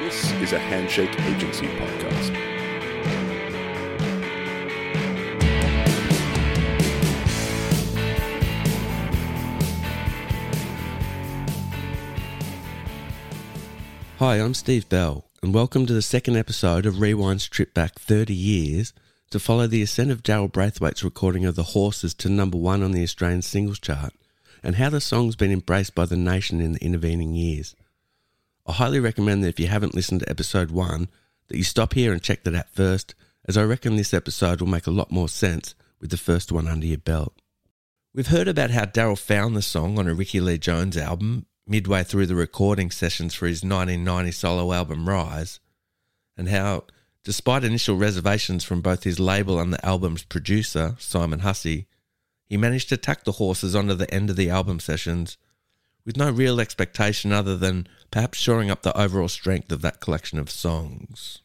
This is a Handshake Agency podcast. Hi, I'm Steve Bell, and welcome to the second episode of Rewind's trip back 30 years to follow the ascent of Daryl Braithwaite's recording of The Horses to number one on the Australian singles chart, and how the song's been embraced by the nation in the intervening years. I highly recommend that if you haven't listened to episode one, that you stop here and check that out first, as I reckon this episode will make a lot more sense with the first one under your belt. We've heard about how Daryl found the song on a Rickie Lee Jones album midway through the recording sessions for his 1990 solo album Rise, and how, despite initial reservations from both his label and the album's producer, Simon Hussey, he managed to tack the horses onto the end of the album sessions with no real expectation other than perhaps shoring up the overall strength of that collection of songs.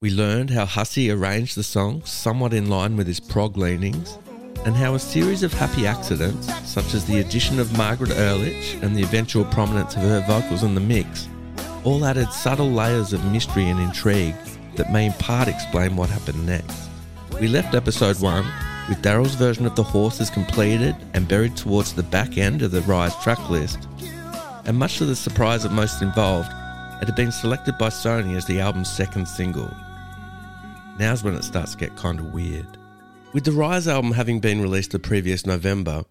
We learned how Hussey arranged the songs somewhat in line with his prog leanings, and how a series of happy accidents, such as the addition of Margaret Urlich and the eventual prominence of her vocals in the mix, all added subtle layers of mystery and intrigue that may in part explain what happened next. We left episode 1 with Daryl's version of The Horses completed and buried towards the back end of the Rise track list, and much to the surprise of most involved, it had been selected by Sony as the album's second single. Now's when it starts to get kind of weird. With the Rise album having been released the previous November,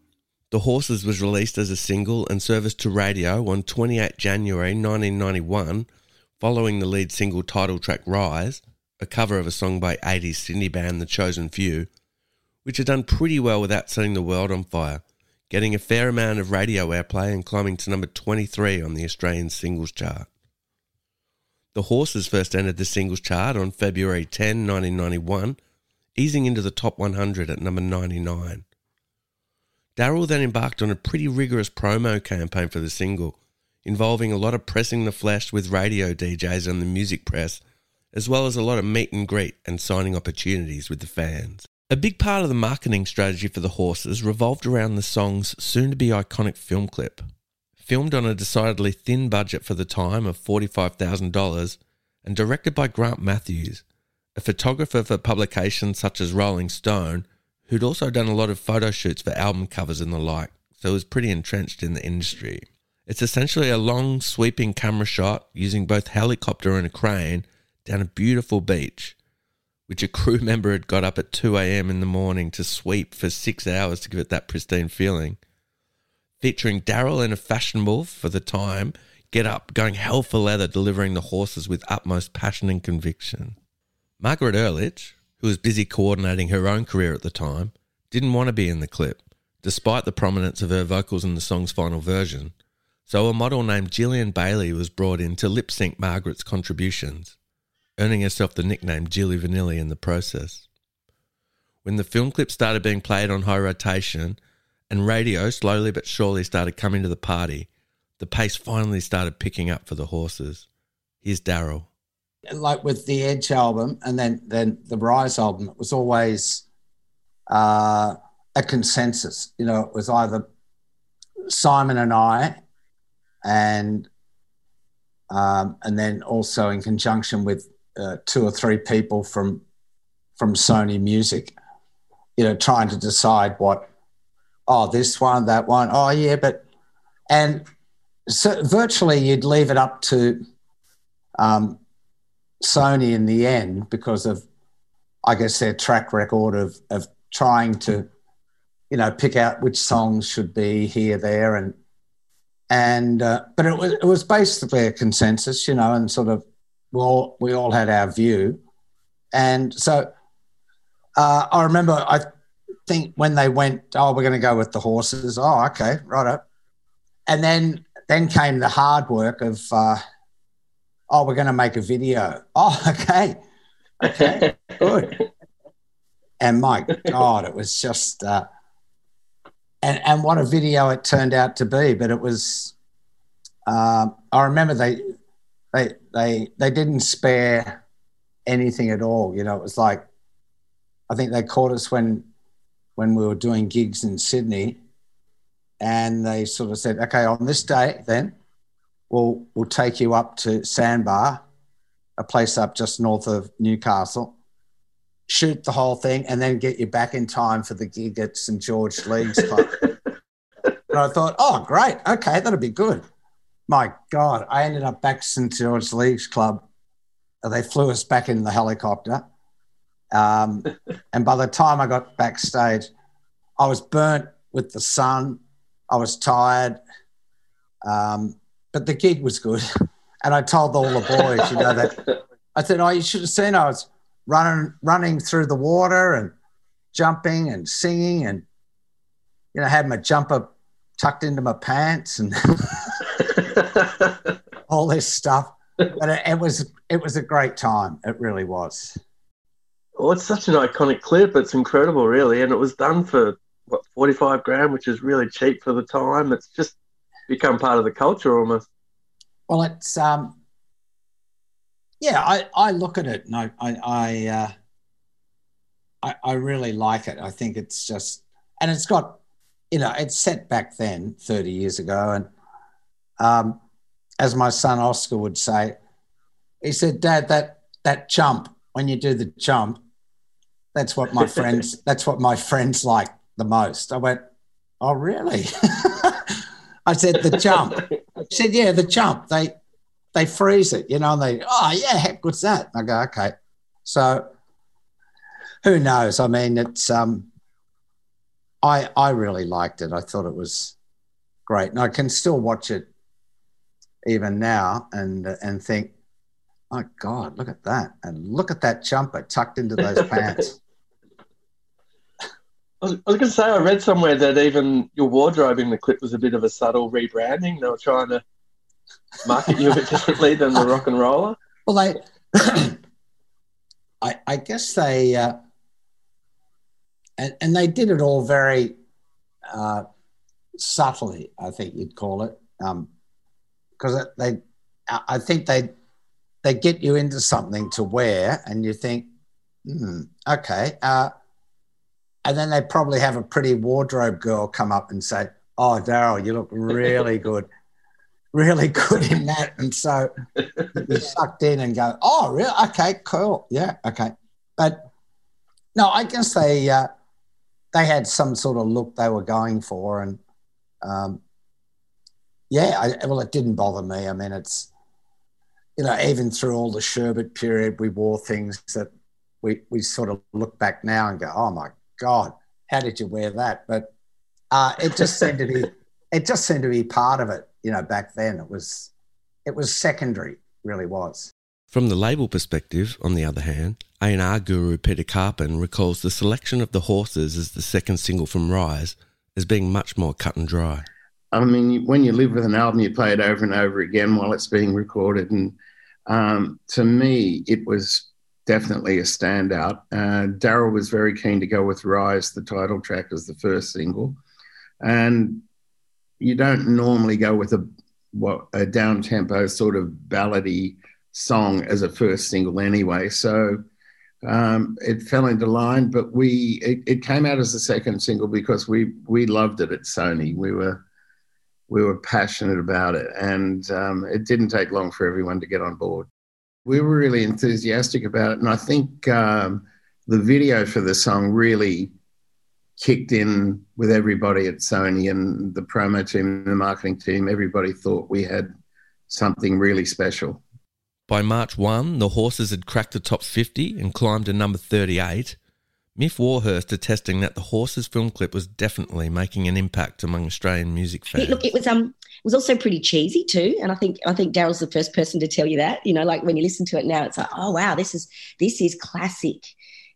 The Horses was released as a single and serviced to radio on 28 January 1991, following the lead single title track Rise, a cover of a song by 80s Sydney band The Chosen Few, which had done pretty well without setting the world on fire, getting a fair amount of radio airplay and climbing to number 23 on the Australian singles chart. The Horses first entered the singles chart on February 10, 1991 easing into the top 100 at number 99. Daryl then embarked on a pretty rigorous promo campaign for the single, involving a lot of pressing the flesh with radio DJs and the music press, as well as a lot of meet and greet and signing opportunities with the fans. A big part of the marketing strategy for the horses revolved around the song's soon to be iconic film clip. Filmed on a decidedly thin budget for the time of $45,000 and directed by Grant Matthews, a photographer for publications such as Rolling Stone, who'd also done a lot of photo shoots for album covers and the like, so was pretty entrenched in the industry. It's essentially a long, sweeping camera shot using both helicopter and a crane down a beautiful beach, which a crew member had got up at 2 a.m. in the morning to sweep for six hours to give it that pristine feeling. Featuring Daryl in a fashionable, for the time, get up, going hell for leather, delivering the horses with utmost passion and conviction. Margaret Urlich, who was busy coordinating her own career at the time, didn't want to be in the clip, despite the prominence of her vocals in the song's final version. So a model named Gillian Bailey was brought in to lip sync Margaret's contributions, earning herself the nickname Jilly Vanilli in the process. When the film clip started being played on high rotation and radio slowly but surely started coming to the party, the pace finally started picking up for the horses. Here's Daryl like with the Edge album and then then the Rise album, it was always uh, a consensus. You know, it was either Simon and I, and um, and then also in conjunction with uh, two or three people from from Sony Music. You know, trying to decide what. Oh, this one, that one. Oh, yeah, but and so virtually you'd leave it up to um, Sony in the end because of, I guess, their track record of of trying to, you know, pick out which songs should be here, there, and and uh, but it was it was basically a consensus, you know, and sort of we all we all had our view, and so uh, I remember I think when they went, oh, we're going to go with the horses. Oh, okay, right up. And then then came the hard work of. Uh, oh, we're going to make a video. Oh, okay. Okay, good. And my God, it was just, uh, and, and what a video it turned out to be. But it was, um, I remember they, they, they, they didn't spare anything at all. You know, it was like, I think they caught us when, when we were doing gigs in Sydney and they sort of said, okay, on this day, then we'll we'll take you up to Sandbar a place up just north of Newcastle, shoot the whole thing, and then get you back in time for the gig at St George Leagues and I thought, oh, great, okay, that'll be good. My God, I ended up back St George Leagues Club. They flew us back in the helicopter. Um, and by the time I got backstage, I was burnt with the sun. I was tired. Um, but the gig was good. And I told all the boys, you know, that I said, Oh, you should have seen I was running running through the water and jumping and singing and you know, had my jumper tucked into my pants and all this stuff. But it, it was it was a great time. It really was. Well, it's such an iconic clip. It's incredible, really, and it was done for what forty-five grand, which is really cheap for the time. It's just become part of the culture almost. Well, it's um, yeah. I, I look at it and I I I, uh, I I really like it. I think it's just and it's got you know it's set back then thirty years ago, and um, as my son Oscar would say, he said, "Dad, that that jump when you do the jump, that's what my friends that's what my friends like the most." I went, "Oh, really?" I said, "The jump." He said, "Yeah, the jump. They they freeze it, you know. And they, oh yeah, heck, what's that?" I go, "Okay." So who knows? I mean, it's um, I I really liked it. I thought it was great, and I can still watch it even now and and think, oh God, look at that, and look at that jumper tucked into those pants. I was, was going to say, I read somewhere that even your wardrobe in the clip was a bit of a subtle rebranding. They were trying to market you a bit differently than the rock and roller. Well, they, I, I guess they, uh, and, and they did it all very uh, subtly, I think you'd call it, because they, I think they, they get you into something to wear, and you think, hmm, okay. Uh, and then they probably have a pretty wardrobe girl come up and say, "Oh, Daryl, you look really good, really good in that." And so you're sucked in and go, "Oh, really? Okay, cool, yeah, okay." But no, I guess they uh, they had some sort of look they were going for, and um, yeah, I, well, it didn't bother me. I mean, it's you know, even through all the sherbet period, we wore things that we we sort of look back now and go, "Oh my God, how did you wear that? But uh, it just seemed to be, it just seemed to be part of it. You know, back then it was, it was secondary, really was. From the label perspective, on the other hand, A&R guru Peter Karpin recalls the selection of the horses as the second single from Rise as being much more cut and dry. I mean, when you live with an album, you play it over and over again while it's being recorded. And um, to me, it was definitely a standout. Uh, Daryl was very keen to go with Rise, the title track, as the first single. And you don't normally go with a a down tempo sort of ballady song as a first single anyway. So um, it fell into line, but we it, it, came out as the second single because we we loved it at Sony. We were we were passionate about it, and um, it didn't take long for everyone to get on board we were really enthusiastic about it. And I think um, the video for the song really kicked in with everybody at Sony and the promo team, and the marketing team. Everybody thought we had something really special. By March 1, the horses had cracked the top 50 and climbed to number 38. Myf Warhurst attesting that the horses film clip was definitely making an impact among Australian music fans. Look, it was um was also pretty cheesy too. And I think I think Daryl's the first person to tell you that. You know, like when you listen to it now, it's like, oh wow, this is this is classic,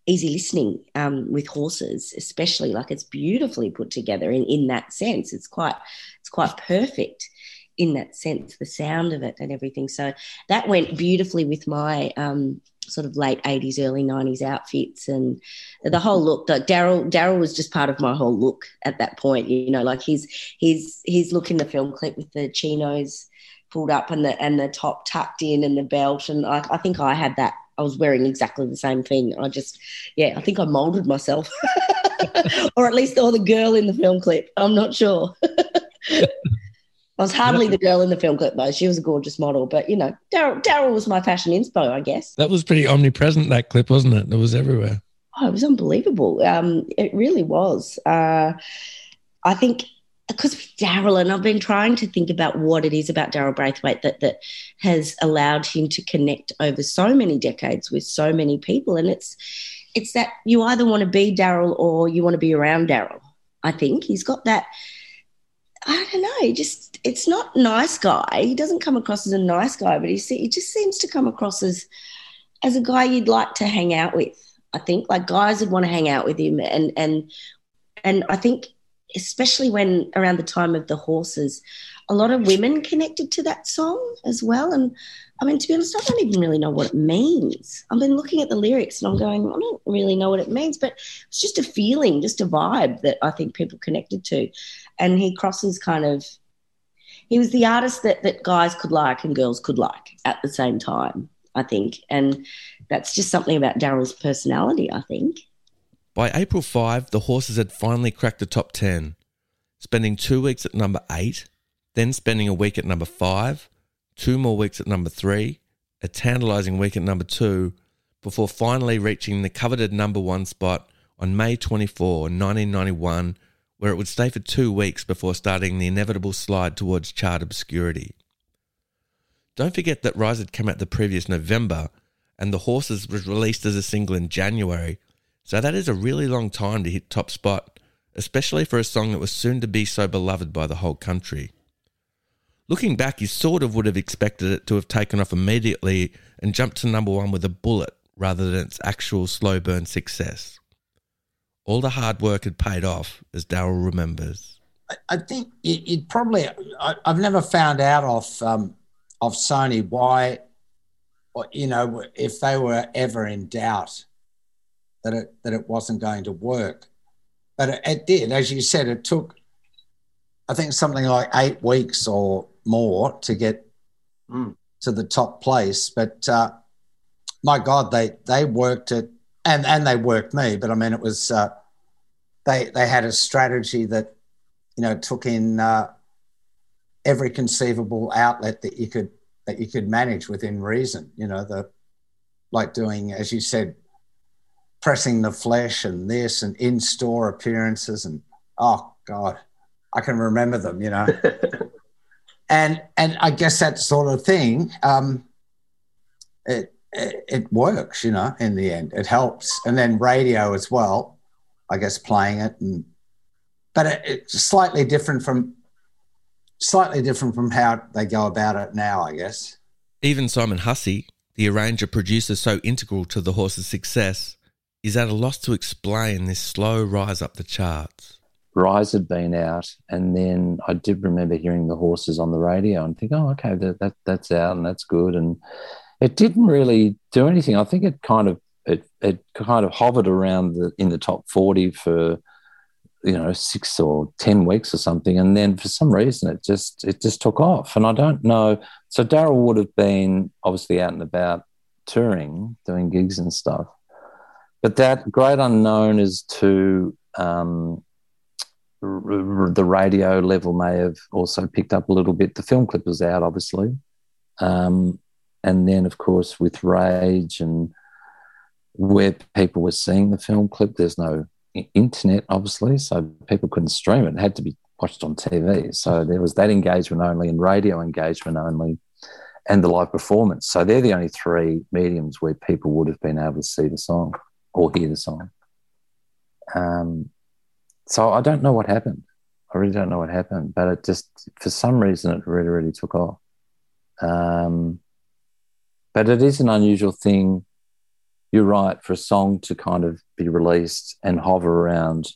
easy listening um, with horses, especially. Like it's beautifully put together in in that sense. It's quite it's quite perfect in that sense, the sound of it and everything. So that went beautifully with my um, sort of late 80s early 90s outfits and the whole look like daryl daryl was just part of my whole look at that point you know like his his his look in the film clip with the chinos pulled up and the and the top tucked in and the belt. And I, I think i had that i was wearing exactly the same thing. I just yeah i think i molded myself. Or at least all the girl in the film clip. I'm not sure I was hardly the girl in the film clip though. She was a gorgeous model, but you know, Daryl was my fashion inspo, I guess. That was pretty omnipresent. That clip, wasn't it? It was everywhere. Oh, it was unbelievable. Um, it really was. Uh, I think because Daryl, and I've been trying to think about what it is about Daryl Braithwaite that that has allowed him to connect over so many decades with so many people, and it's it's that you either want to be Daryl or you want to be around Daryl. I think he's got that. I don't know. He just it's not nice guy. He doesn't come across as a nice guy, but he he just seems to come across as as a guy you'd like to hang out with. I think like guys would want to hang out with him, and and and I think especially when around the time of the horses, a lot of women connected to that song as well. And I mean, to be honest, I don't even really know what it means. I've been looking at the lyrics and I'm going, I don't really know what it means, but it's just a feeling, just a vibe that I think people connected to. And he crosses kind of, he was the artist that, that guys could like and girls could like at the same time, I think. And that's just something about Daryl's personality, I think. By April 5, the horses had finally cracked the top 10, spending two weeks at number 8, then spending a week at number 5, two more weeks at number 3, a tantalising week at number 2, before finally reaching the coveted number 1 spot on May 24, 1991, where it would stay for two weeks before starting the inevitable slide towards chart obscurity. Don't forget that Rise had come out the previous November, and the Horses was released as a single in January, so that is a really long time to hit top spot, especially for a song that was soon to be so beloved by the whole country. Looking back, you sort of would have expected it to have taken off immediately and jumped to number one with a bullet rather than its actual slow burn success. All the hard work had paid off, as Daryl remembers. I think it, it probably. I, have never found out of um, of Sony why, or, you know, if they were ever in doubt that it that it wasn't going to work. But it, it did, as you said. It took, I think, something like eight weeks or more to get mm. to the top place. But uh, my God, they they worked it, and and they worked me. But I mean, it was uh, they they had a strategy that you know took in uh, every conceivable outlet that you could that you could manage within reason. You know, the like doing, as you said, pressing the flesh and this and in store appearances and oh god i can remember them you know and and i guess that sort of thing um, it, it, it works you know in the end it helps and then radio as well i guess playing it and but it, it's slightly different from slightly different from how they go about it now i guess even simon hussey the arranger producer so integral to the horse's success is at a loss to explain this slow rise up the charts. Rise had been out, and then I did remember hearing the horses on the radio and think, oh, okay, that, that that's out and that's good. And it didn't really do anything. I think it kind of it it kind of hovered around the in the top forty for you know six or ten weeks or something, and then for some reason it just it just took off. And I don't know. So Daryl would have been obviously out and about touring, doing gigs and stuff but that great unknown is to um, the radio level may have also picked up a little bit. The film clip was out, obviously. Um, and then, of course, with Rage and where people were seeing the film clip, there's no internet, obviously, so people couldn't stream it. It had to be watched on TV. So there was that engagement only and radio engagement only and the live performance. So they're the only three mediums where people would have been able to see the song or hear the song. Um, so I don't know what happened. I really don't know what happened, but it just, for some reason, it really, really took off. Um, but it is an unusual thing. You're right for a song to kind of be released and hover around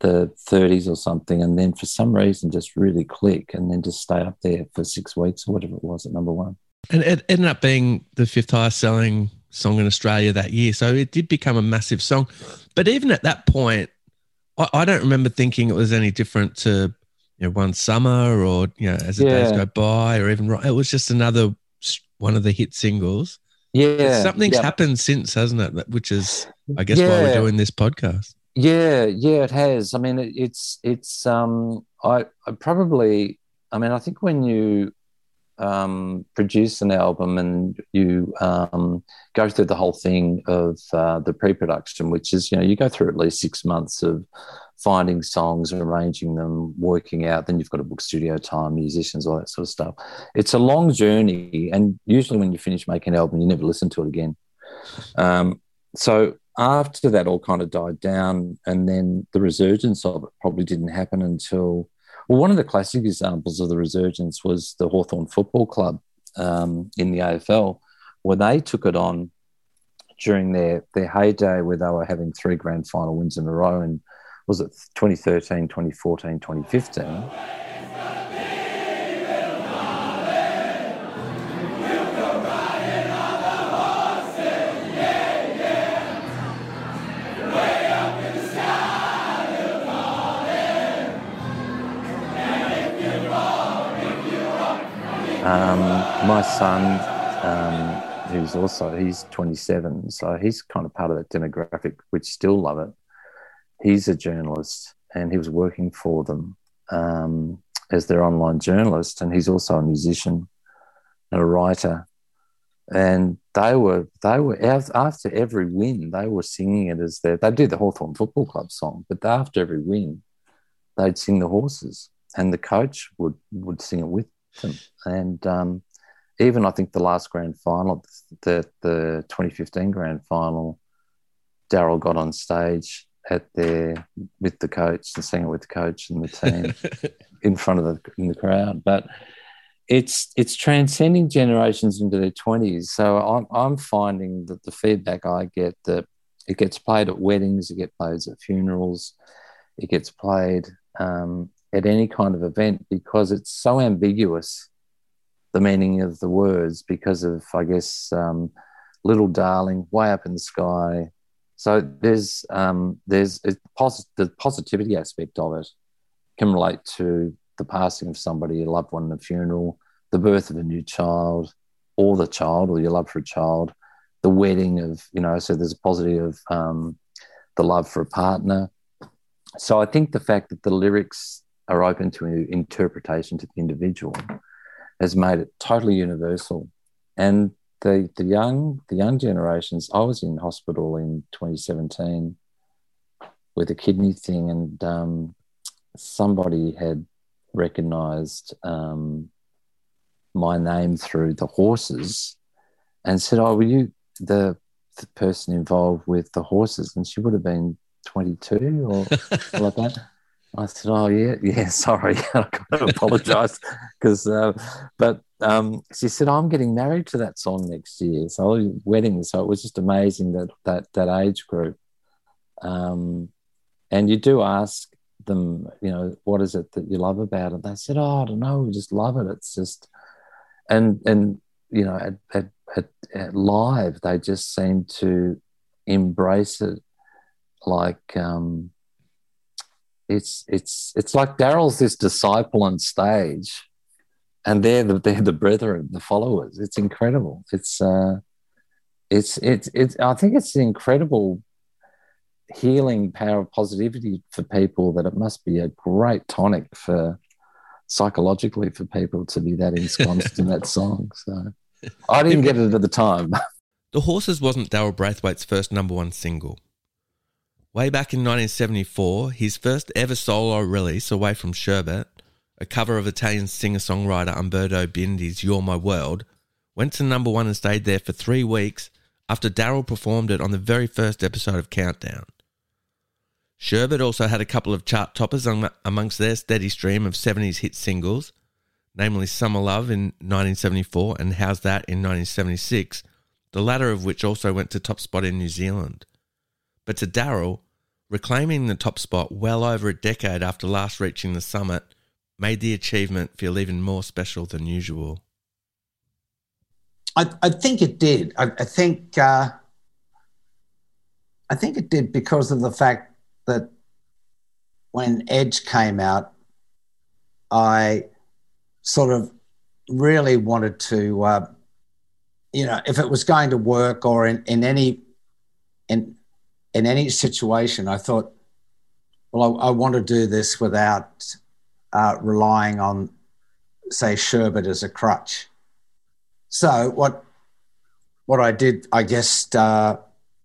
the 30s or something, and then for some reason just really click and then just stay up there for six weeks or whatever it was at number one. And it ended up being the fifth highest selling song in Australia that year. So it did become a massive song. But even at that point, I, I don't remember thinking it was any different to you know one summer or you know as the yeah. days go by or even it was just another one of the hit singles. Yeah, something's yeah. happened since, hasn't it? Which is, I guess, yeah. why we're doing this podcast. Yeah, yeah, it has. I mean, it, it's it's. Um, I, I probably I mean, I think when you um, produce an album and you um, go through the whole thing of uh, the pre-production, which is you know you go through at least six months of finding songs, arranging them, working out. Then you've got to book studio time, musicians, all that sort of stuff. It's a long journey, and usually when you finish making an album, you never listen to it again. Um, so after that all kind of died down, and then the resurgence of it probably didn't happen until well, one of the classic examples of the resurgence was the Hawthorn Football Club um, in the AFL, where they took it on during their, their heyday where they were having three grand final wins in a row. And was it 2013, 2014, 2015? Um, my son, um, who's also he's 27, so he's kind of part of that demographic which still love it. He's a journalist, and he was working for them um, as their online journalist, and he's also a musician and a writer. And they were they were after every win, they were singing it as their they did the Hawthorn Football Club song, but after every win, they'd sing the horses, and the coach would would sing it with them. And um, even I think the last grand final, the the 2015 grand final, Daryl got on stage at their with the coach and sang it with the coach and the team in front of the in the crowd. But it's it's transcending generations into their 20s. So I'm I'm finding that the feedback I get that it gets played at weddings, it gets played at funerals, it gets played um, at any kind of event because it's so ambiguous the meaning of the words because of I guess um, little darling way up in the sky. So there's um, there's the positivity aspect of it can relate to the passing of somebody, a loved one, a funeral, the birth of a new child, or the child, or your love for a child, the wedding of you know. So there's a positive of um, the love for a partner. So I think the fact that the lyrics are open to interpretation to the individual has made it totally universal. And the the young the young generations. I was in hospital in 2017 with a kidney thing, and um, somebody had recognised um, my name through the horses, and said, "Oh, were you the, the person involved with the horses?" And she would have been 22 or like that. I said, "Oh yeah, yeah, sorry, I got to apologise because." Uh, but um, she said, "I'm getting married to that song next year, so wedding." So it was just amazing that that that age group. Um, and you do ask them, you know, what is it that you love about it? They said, "Oh, I don't know, we just love it. It's just," and and you know, at, at, at, at live, they just seem to embrace it like. Um, it's it's it's like Daryl's this disciple on stage, and they're the they're the brethren, the followers. It's incredible. It's uh, it's it's it's. I think it's the incredible healing power of positivity for people that it must be a great tonic for psychologically for people to be that ensconced in that song. So I didn't get it at the time. The Horses wasn't Daryl Braithwaite's first number one single. Way back in 1974, his first ever solo release, Away from Sherbet, a cover of Italian singer songwriter Umberto Bindi's You're My World, went to number one and stayed there for three weeks after Daryl performed it on the very first episode of Countdown. Sherbet also had a couple of chart toppers amongst their steady stream of 70s hit singles, namely Summer Love in 1974 and How's That in 1976, the latter of which also went to top spot in New Zealand. But to Daryl, reclaiming the top spot well over a decade after last reaching the summit made the achievement feel even more special than usual. I, I think it did. I, I think uh, I think it did because of the fact that when Edge came out, I sort of really wanted to, uh, you know, if it was going to work or in, in any in in any situation, I thought, well, I, I want to do this without uh, relying on say sherbet as a crutch. So what what I did, I guess, uh,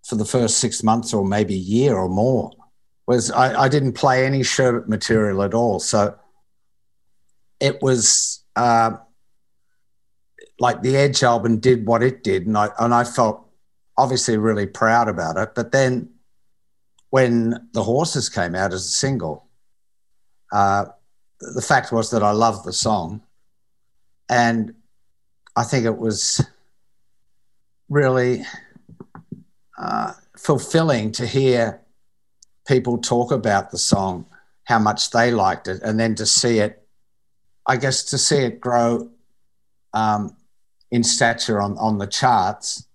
for the first six months or maybe a year or more, was I, I didn't play any sherbet material at all. So it was uh, like the Edge album did what it did, and I and I felt obviously really proud about it. But then when the horses came out as a single, uh, the fact was that I loved the song, and I think it was really uh, fulfilling to hear people talk about the song, how much they liked it, and then to see it, I guess, to see it grow um, in stature on, on the charts,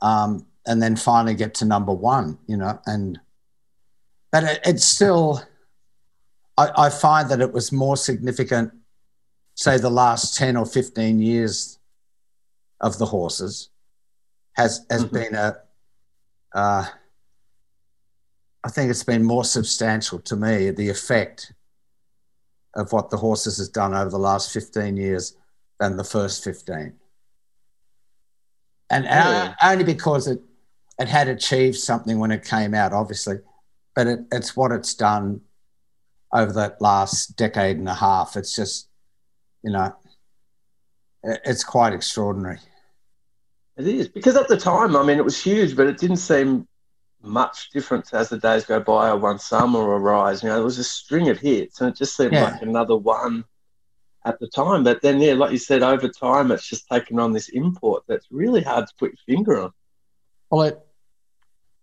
um, and then finally get to number one, you know, and but it, it's still, I, I find that it was more significant, say, the last 10 or 15 years of the horses has has mm-hmm. been a uh, I think it's been more substantial to me the effect of what the horses has done over the last 15 years than the first 15 and only because it it had achieved something when it came out obviously but it, it's what it's done over that last decade and a half it's just you know it's quite extraordinary it is because at the time, I mean, it was huge, but it didn't seem much different as the days go by. Or one summer or a rise, you know, it was a string of hits, and it just seemed yeah. like another one at the time. But then, yeah, like you said, over time, it's just taken on this import that's really hard to put your finger on. Well, it,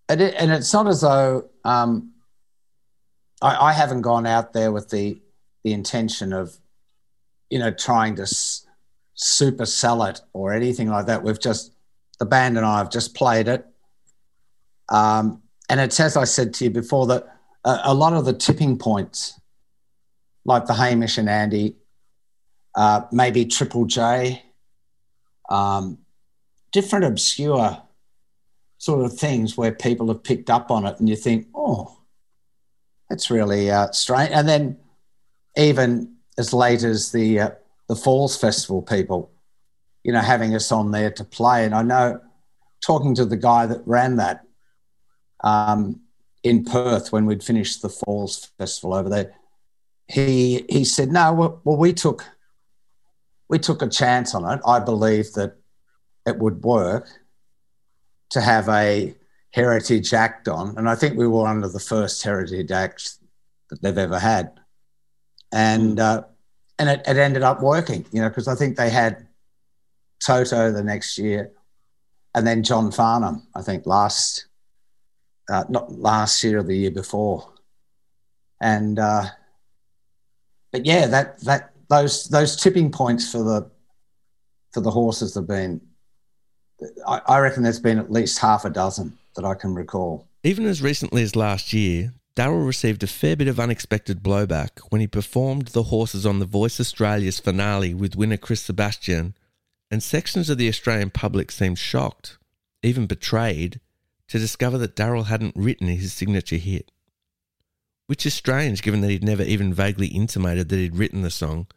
it and it's not as though um, I, I haven't gone out there with the the intention of, you know, trying to s- super sell it or anything like that. We've just the band and I have just played it. Um, and it's as I said to you before that a, a, lot of the tipping points, like the Hamish and Andy, uh, maybe Triple J, um, different obscure sort of things where people have picked up on it, and you think, oh, that's really uh, strange. And then even as late as the uh, the Falls Festival people you know, having us on there to play. And I know talking to the guy that ran that um, in Perth when we'd finished the Falls Festival over there, he he said, "No, well, well, we took we took a chance on it. I believe that it would work to have a heritage act on, and I think we were under the first heritage act that they've ever had, and uh, and it, it ended up working, you know, because I think they had." Toto the next year, and then John Farnham, I think last, uh, not last year or the year before, and uh, but yeah, that that those those tipping points for the for the horses have been. I, I reckon there's been at least half a dozen that I can recall. Even as recently as last year, Daryl received a fair bit of unexpected blowback when he performed the horses on The Voice Australia's finale with winner Chris Sebastian and sections of the Australian public seemed shocked, even betrayed, to discover that Daryl hadn't written his signature hit. Which is strange given that he'd never even vaguely intimated that he'd written the song,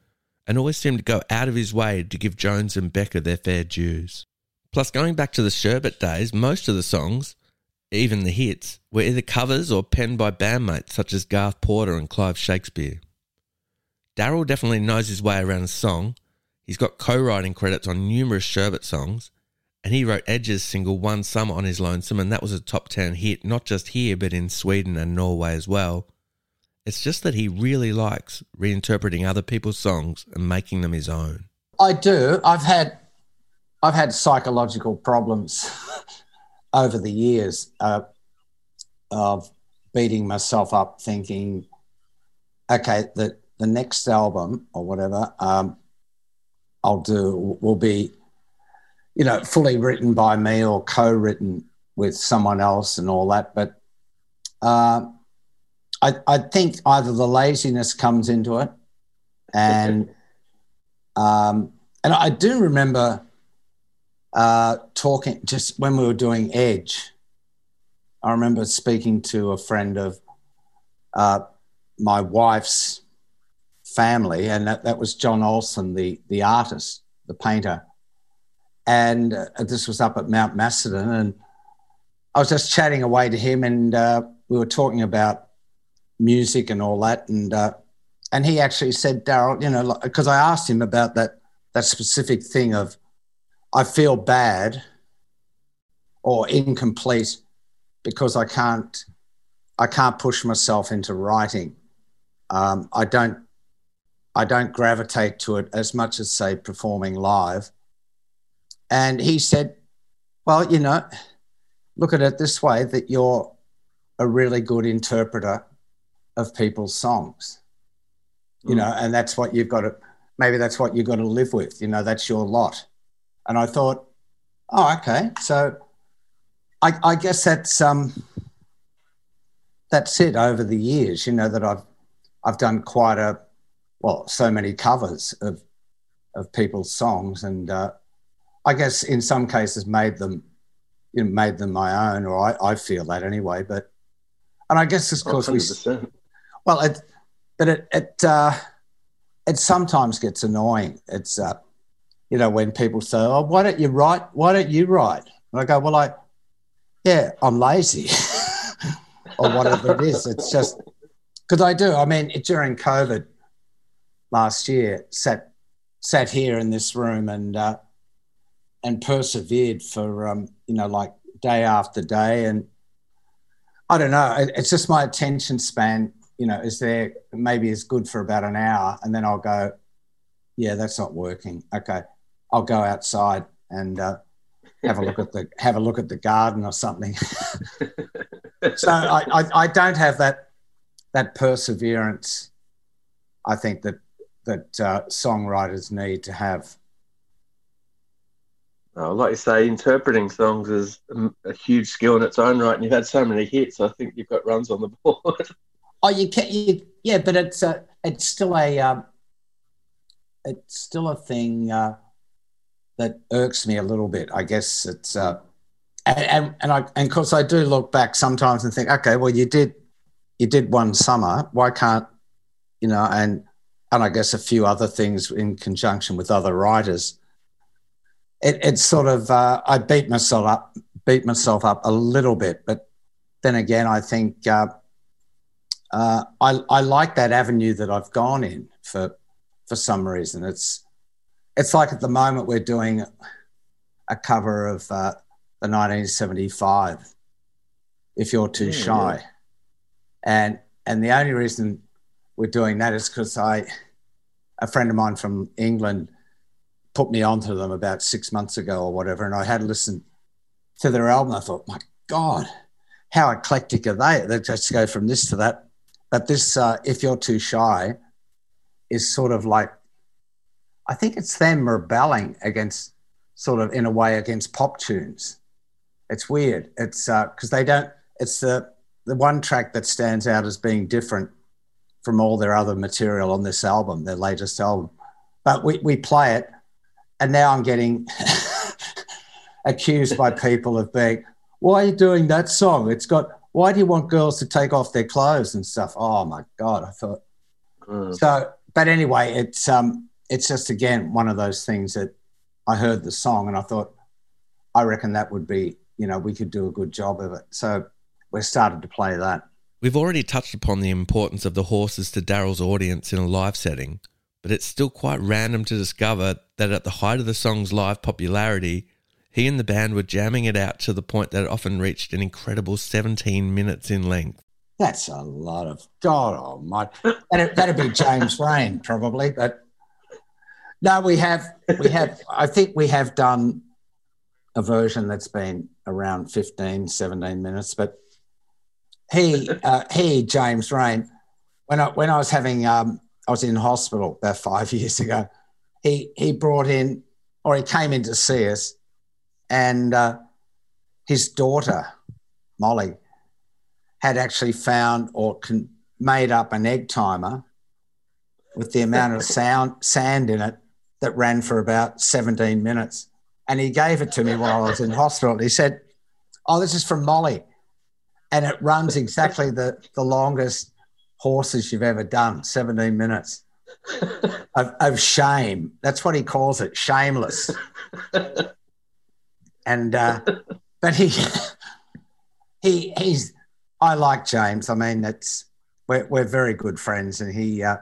and always seemed to go out of his way to give Jones and Becker their fair dues. Plus, going back to the Sherbet days, most of the songs, even the hits, were either covers or penned by bandmates such as Garth Porter and Clive Shakespeare. Daryl definitely knows his way around a song, He's got co writing credits on numerous Sherbet songs, and he wrote Edge's single One Summer on his Lonesome, and that was a top 10 hit, not just here, but in Sweden and Norway as well. It's just that he really likes reinterpreting other people's songs and making them his own. I do. I've had I've had psychological problems over the years uh, of beating myself up, thinking, okay, the the next album or whatever, um, I'll do will be, you know, fully written by me or co-written with someone else and all that. But uh, I, I think either the laziness comes into it, and um, and I do remember uh, talking just when we were doing Edge. I remember speaking to a friend of uh, my wife's family, and that, that was John Olsen, the the artist, the painter, and uh, this was up at Mount Macedon, and I was just chatting away to him, and uh, we were talking about music and all that, and uh, and he actually said, Daryl, you know, because I asked him about that that specific thing of I feel bad or incomplete because I can't I can't push myself into writing. Um, I don't I don't gravitate to it as much as say performing live. And he said, "Well, you know, look at it this way: that you're a really good interpreter of people's songs. You mm. know, and that's what you've got to. Maybe that's what you've got to live with. You know, that's your lot." And I thought, "Oh, okay. So, I, I guess that's um." that's it over the years, you know, that I've I've done quite a well, so many covers of of people's songs, and uh, I guess in some cases made them you know, made them my own, or I, I feel that anyway. But and I guess of course 100%. we well, it but it it uh, it sometimes gets annoying. It's uh, you know when people say, "Oh, why don't you write? Why don't you write?" And I go, "Well, I yeah, I'm lazy." or whatever it is. It's just because I do. I mean, during COVID last year, sat sat here in this room and uh, and persevered for um, you know like day after day, and I don't know. It, it's just my attention span. You know, is there maybe is good for about an hour, and then I'll go, yeah, that's not working. Okay, I'll go outside and. Uh, have a look at the have a look at the garden or something. so I, I, I, don't have that that perseverance. I think that that uh, songwriters need to have. Oh, like you say, interpreting songs is a huge skill in its own right, and you've had so many hits. I think you've got runs on the board. oh, you can, you, yeah, but it's a, it's still a, um, it's still a thing. Uh, that irks me a little bit. I guess it's uh, and, and and I and of course I do look back sometimes and think, okay, well you did you did one summer. Why can't you know? And and I guess a few other things in conjunction with other writers. It, it's sort of uh, I beat myself up beat myself up a little bit, but then again I think uh, uh, I I like that avenue that I've gone in for for some reason. It's it's like at the moment we're doing a cover of uh, the 1975 if you're too yeah, shy. yeah. and and the only reason we're doing that is because i a friend of mine from england put me onto them about six months ago or whatever and i had listened to their album. I thought my god how eclectic are they? They just go from this to that. But this uh, if you're too shy is sort of like I think it's them rebelling against, sort of in a way, against pop tunes. It's weird. It's because uh, they don't. It's the the one track that stands out as being different from all their other material on this album, their latest album. But we we play it, and now I'm getting accused by people of being, why are you doing that song? It's got why do you want girls to take off their clothes and stuff? Oh my god! I thought mm. so. But anyway, it's um it's just again one of those things that I heard the song and I thought, I reckon that would be, you know, we could do a good job of it. So we started to play that. We've already touched upon the importance of the horses to Daryl's audience in a live setting, but it's still quite random to discover that at the height of the song's live popularity, he and the band were jamming it out to the point that it often reached an incredible 17 minutes in length. That's a lot of God almighty. That'd, that'd be James Rain, probably, but no, we have. We have. I think we have done a version that's been around 15, 17 minutes. But he, uh, he, James Rain, when I when I was having, um, I was in hospital about five years ago. He he brought in, or he came in to see us, and uh, his daughter, Molly, had actually found or con- made up an egg timer with the amount of sound sand in it that ran for about 17 minutes. And he gave it to me while I was in hospital. He said, Oh, this is from Molly. And it runs exactly the, the longest horses you've ever done, 17 minutes. of, of shame. That's what he calls it, shameless. and uh, but he he he's I like James. I mean, it's we're we're very good friends, and he uh,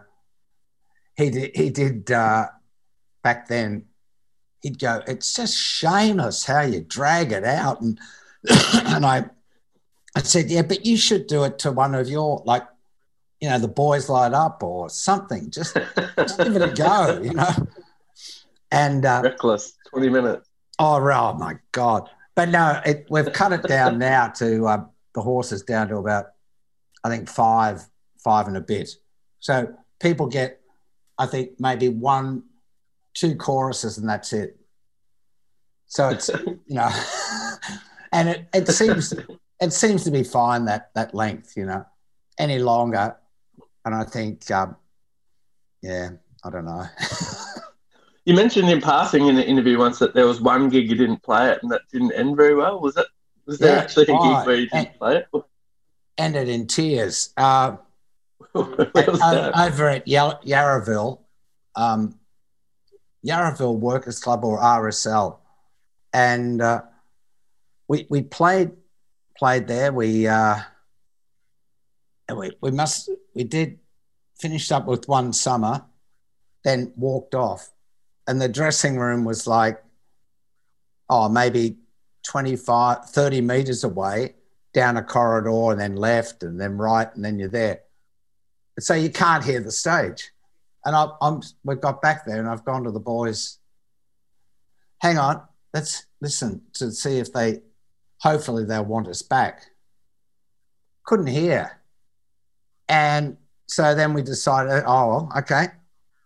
he did he did uh, back then. He'd go, it's just shameless how you drag it out, and and I I said, yeah, but you should do it to one of your like you know, the boys light up or something. Just, just give it a go, you know. And uh, reckless, twenty minutes. Oh, oh my god! But no, it, we've cut it down now to uh, the horses down to about, I think five, five and a bit. So people get, I think maybe one, two choruses, and that's it. So it's you know, and it, it seems it seems to be fine that that length, you know. Any longer, and I think, um, yeah, I don't know. you mentioned in passing in an interview once that there was one gig you didn't play it and that didn't end very well. Was it? Was there yeah, actually a gig where you didn't and, play it? Ended in tears. Uh, over at Yarraville, um, Yarraville Workers Club or RSL, and uh, we we played played there. We uh, we, we must we did finished up with one summer, then walked off, and the dressing room was like, oh, maybe 25, 30 meters away down a corridor, and then left, and then right, and then you're there. So you can't hear the stage. And I, I'm we got back there, and I've gone to the boys. Hang on, let's listen to see if they. Hopefully, they'll want us back. Couldn't hear and so then we decided, oh, okay,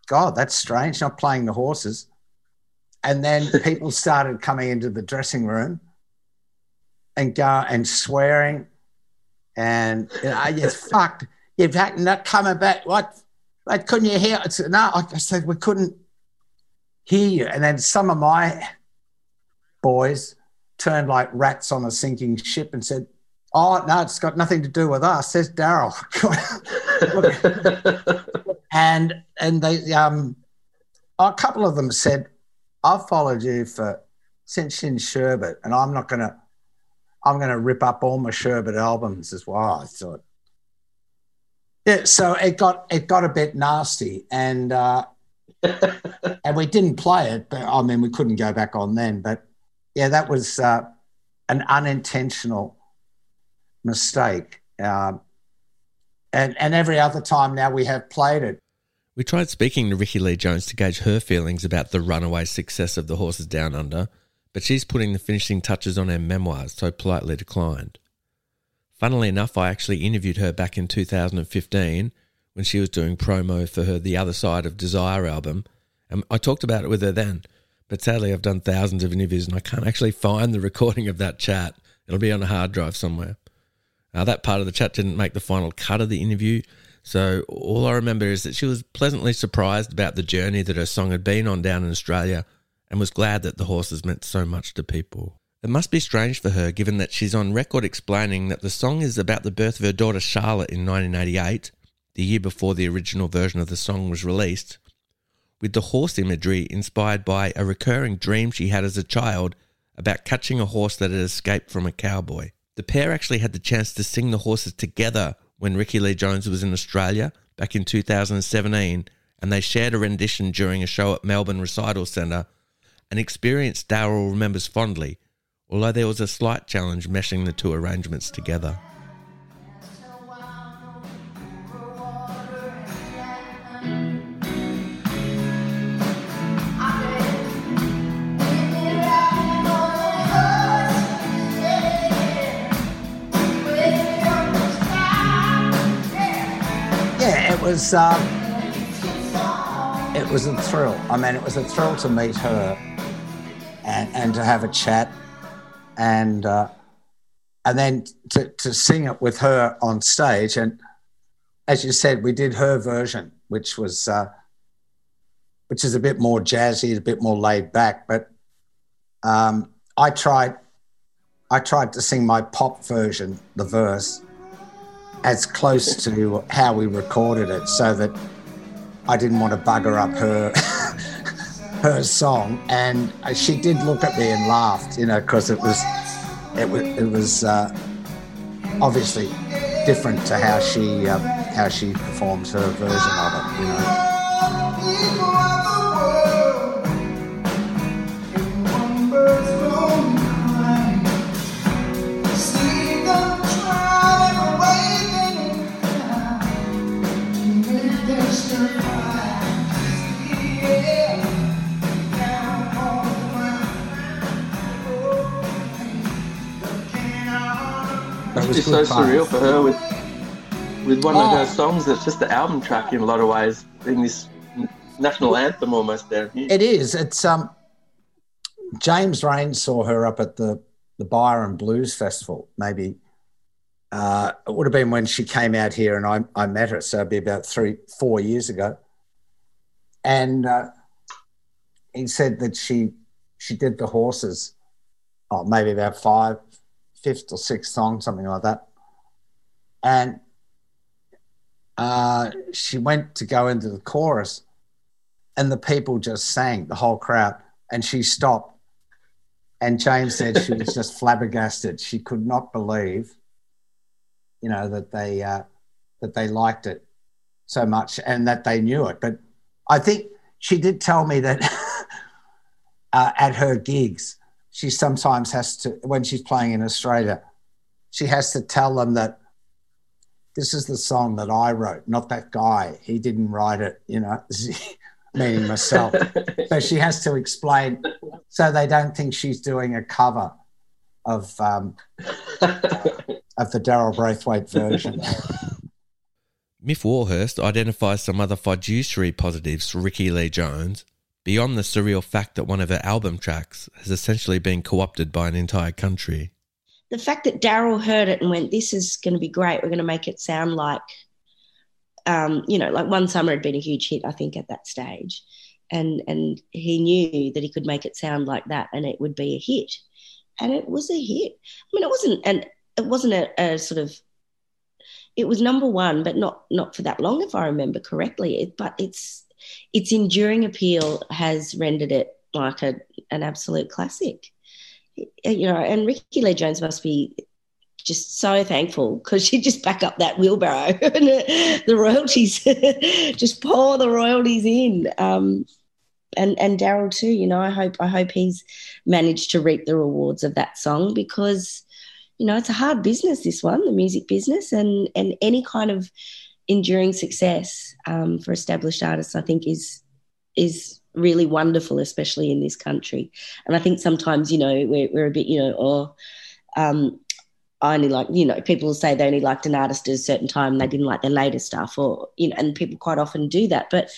God, that's strange, not playing the horses. And then people started coming into the dressing room and go and swearing and you know, you fucked. You've not coming back. What? Like, couldn't you hear? It's, no, I said we couldn't hear you. And then some of my boys turned like rats on a sinking ship and said, Oh no, it's got nothing to do with us. Says Daryl. and and they um, a couple of them said, "I've followed you for since in Sherbet, and I'm not gonna, I'm gonna rip up all my Sherbet albums as well." I thought, yeah. So it got it got a bit nasty, and uh, and we didn't play it, but I mean we couldn't go back on then. But yeah, that was uh, an unintentional mistake. Um, and, and every other time now we have played it. We tried speaking to Rickie Lee Jones to gauge her feelings about the runaway success of the Horses Down Under, but she's putting the finishing touches on her memoirs, so politely declined. Funnily enough, I actually interviewed her back in 2015 when she was doing promo for her The Other Side of Desire album, and I talked about it with her then. But sadly, I've done thousands of interviews and I can't actually find the recording of that chat. It'll be on a hard drive somewhere. Uh, that part of the chat didn't make the final cut of the interview, so all I remember is that she was pleasantly surprised about the journey that her song had been on down in Australia and was glad that the horses meant so much to people. It must be strange for her given that she's on record explaining that the song is about the birth of her daughter Charlotte in 1988, the year before the original version of the song was released, with the horse imagery inspired by a recurring dream she had as a child about catching a horse that had escaped from a cowboy. The pair actually had the chance to sing the horses together when Rickie Lee Jones was in Australia back in 2017, and they shared a rendition during a show at Melbourne Recital Centre, an experience Daryl remembers fondly, although there was a slight challenge meshing the two arrangements together. was um, it was a thrill. I mean, it was a thrill to meet her and, and to have a chat, and uh, and then to, to sing it with her on stage. And as you said, we did her version, which was uh, which is a bit more jazzy, a bit more laid back. But um, I tried I tried to sing my pop version, the verse, as close to how we recorded it so that I didn't want to bugger up her her song, and she did look at me and laughed, you know, because it was it was it was uh, obviously different to how she uh, how she performs her version of it, you know. Was so surreal for her with with one oh. of her songs that's just the album track in a lot of ways, in this national anthem almost there. It is. It's um James Reyne saw her up at the the Byron Blues Festival, maybe uh, it would have been when she came out here and I, I met her. So it'd be about three, four years ago. And uh, he said that she she did the horses, oh, maybe about five, fifth or sixth song, something like that. And uh, she went to go into the chorus, and the people just sang, the whole crowd, and she stopped. And James said she was just flabbergasted. She could not believe, you know, that they uh, that they liked it so much and that they knew it. But I think she did tell me that uh, at her gigs, she sometimes has to, when she's playing in Australia, she has to tell them that this is the song that I wrote, not that guy. He didn't write it, you know, meaning myself. so she has to explain so they don't think she's doing a cover of um, of the Daryl Braithwaite version. Myf Warhurst identifies some other fiduciary positives for Rickie-Lee Jones beyond the surreal fact that one of her album tracks has essentially been co opted by an entire country. The fact that Daryl heard it and went, This is going to be great. We're going to make it sound like, um, you know, like One Summer had been a huge hit, I think, at that stage. And, and he knew that he could make it sound like that and it would be a hit. And it was a hit. I mean, it wasn't an, it wasn't a, a sort of it was number one, but not not for that long, if I remember correctly. It, but it's its enduring appeal has rendered it like a, an absolute classic. You know, and Rickie Lee Jones must be just so thankful because she just back up that wheelbarrow and the royalties just pour the royalties in. Um, and and Daryl too. You know, I hope I hope he's managed to reap the rewards of that song because you know it's a hard business. This one, the music business, and and any kind of enduring success um, for established artists, I think, is is really wonderful, especially in this country. And I think sometimes, you know, we're, we're a bit, you know, or um, I only like, you know, people say they only liked an artist at a certain time, they didn't like their later stuff, or you know, and people quite often do that. But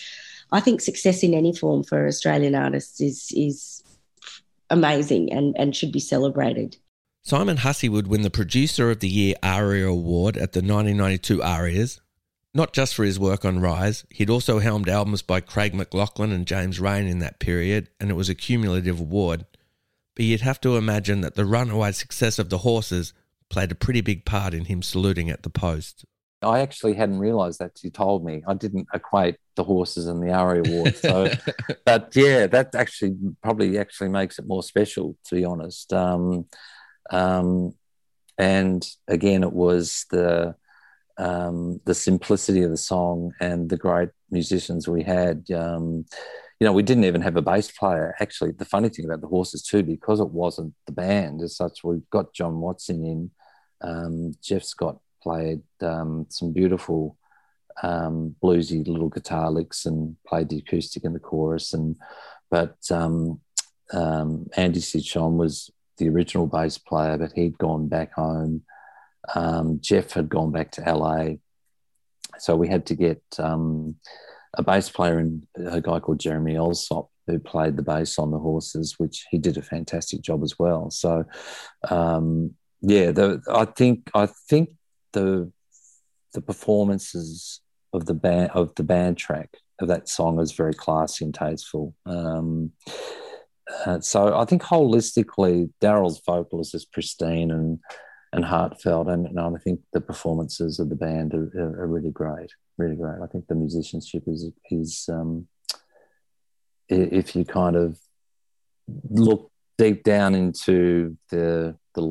I think success in any form for Australian artists is is amazing and and should be celebrated. Simon Hussey would win the Producer of the Year ARIA Award at the 1992 ARIAs not just for his work on Rise, he'd also helmed albums by Craig McLachlan and James Reyne in that period, and it was a cumulative award. But you'd have to imagine that the runaway success of the horses played a pretty big part in him saluting at the post. I actually hadn't realised that you told me. I didn't equate the horses and the ARIA Award. So, but yeah, that actually probably actually makes it more special, to be honest. Um, um, and again, it was the um, the simplicity of the song and the great musicians we had. Um, you know, we didn't even have a bass player. Actually, the funny thing about the horses too, because it wasn't the band as such, we've got John Watson in. Um, Jeff Scott played um, some beautiful um, bluesy little guitar licks and played the acoustic in the chorus. And but um, Andy Cichon was the original bass player, but he'd gone back home um, Jeff had gone back to LA, so we had to get um, a bass player and a guy called Jeremy Alsop who played the bass on the horses, which he did a fantastic job as well. So, um, yeah, the, I think I think the the performances of the band of the band track of that song is very classy and tasteful. Um, uh, so I think holistically, Daryl's vocals is pristine and and heartfelt. And, and I think the performances of the band are, are, are, really great, really great. I think the musicianship is is um, if you kind of look deep down into the the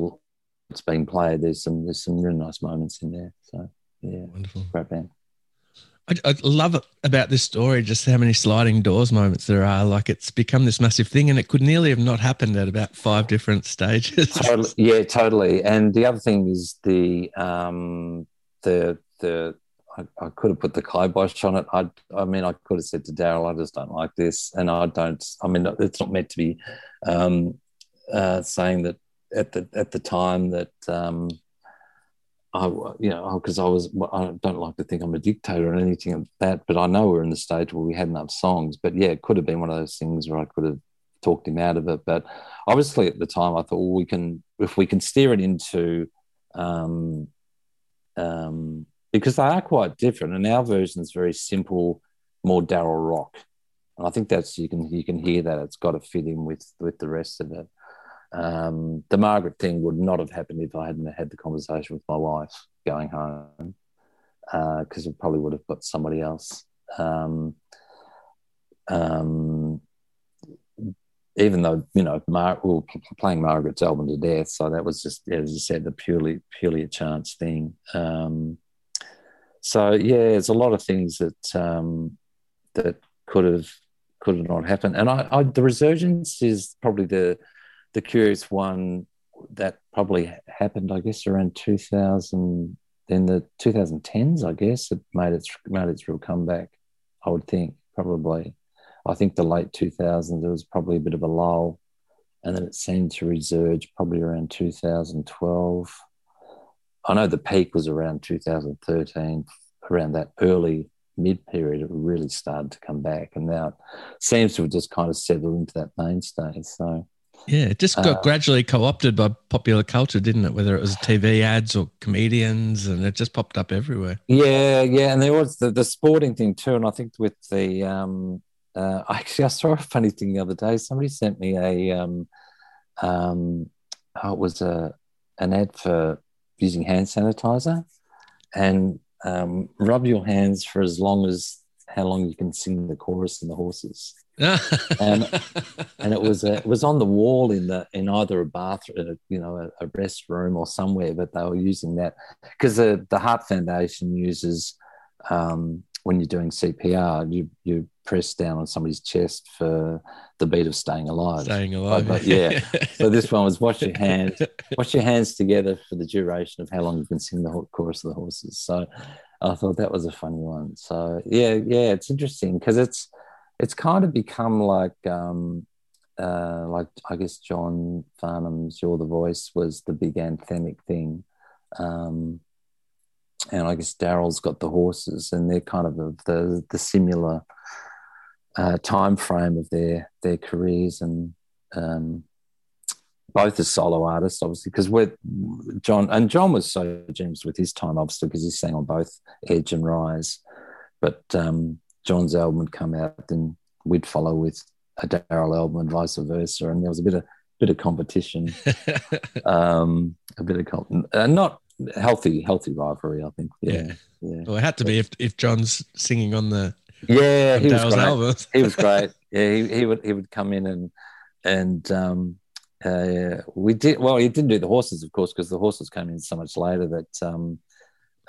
what's being played, there's some there's some really nice moments in there. So yeah, wonderful, great band. I, I, love about this story, just how many sliding doors moments there are. Like it's become this massive thing, and it could nearly have not happened at about five different stages. Totally, yeah, totally. And the other thing is the um, the the I, I, could have put the kibosh on it. I I mean, I could have said to Daryl, I just don't like this, and I don't. I mean, it's not meant to be um, uh, saying that at the at the time that um, I, you know, because I was, I don't like to think I'm a dictator or anything like that, but I know we're in the stage where we had enough songs. But yeah, it could have been one of those things where I could have talked him out of it. But obviously at the time, I thought, well, we can, if we can steer it into, um, um, because they are quite different, and our version is very simple, more Daryl rock, and I think that's you can you can hear that it's got to fit in with with the rest of it. Um, the Margaret thing would not have happened if I hadn't had the conversation with my wife going home, because uh, it probably would have got somebody else. Um, um, even though you know Mar- we were playing Margaret's album to death, so that was just as I said, a purely purely a chance thing. Um, so yeah, there's a lot of things that um, that could have could have not happened, and I, I the resurgence is probably the the curious one that probably happened, I guess, around 2000, then the 2010s, I guess, it made its made its real comeback. I would think probably. I think the late 2000s there was probably a bit of a lull, and then it seemed to resurge probably around 2012. I know the peak was around 2013, around that early mid period. It really started to come back, and now it seems to have just kind of settled into that mainstay. So yeah, it just got uh, gradually co-opted by popular culture, didn't it? Whether it was TV ads or comedians, and it just popped up everywhere. Yeah, yeah, and there was the, the sporting thing too. And I think with the um, uh, actually, I saw a funny thing the other day. Somebody sent me a um, um, oh, it was a an ad for using hand sanitizer, and um, rub your hands for as long as how long you can sing the chorus and the horses and and it was uh, it was on the wall in the in either a bathroom, you know, a, a restroom or somewhere. But they were using that because the the Heart Foundation uses um, when you're doing CPR, you you press down on somebody's chest for the beat of staying alive. Staying alive. But, but yeah. so this one was wash your hands, wash your hands together for the duration of how long you can sing the chorus of the horses. So I thought that was a funny one. So yeah, yeah, it's interesting because it's it's kind of become like um, uh, like I guess John Farnham's "You're the Voice" was the big anthemic thing, um, and I guess Daryl's got the horses, and they're kind of the the similar uh, time frame of their their careers, and um, both as solo artists, obviously, because we're John and John was so generous with his time, obviously, because he sang on both Edge and Rise, but um, John's album would come out, then we'd follow with a Daryl album and vice versa. And there was a bit of bit of competition, um, a bit of comp- uh, not healthy, healthy rivalry. I think. Yeah, yeah. yeah. Well, it had to be if if John's singing on the yeah, he was great. he was great. Yeah, he, he would he would come in and and um, uh, we did well. He didn't do the horses, of course, because the horses came in so much later that um,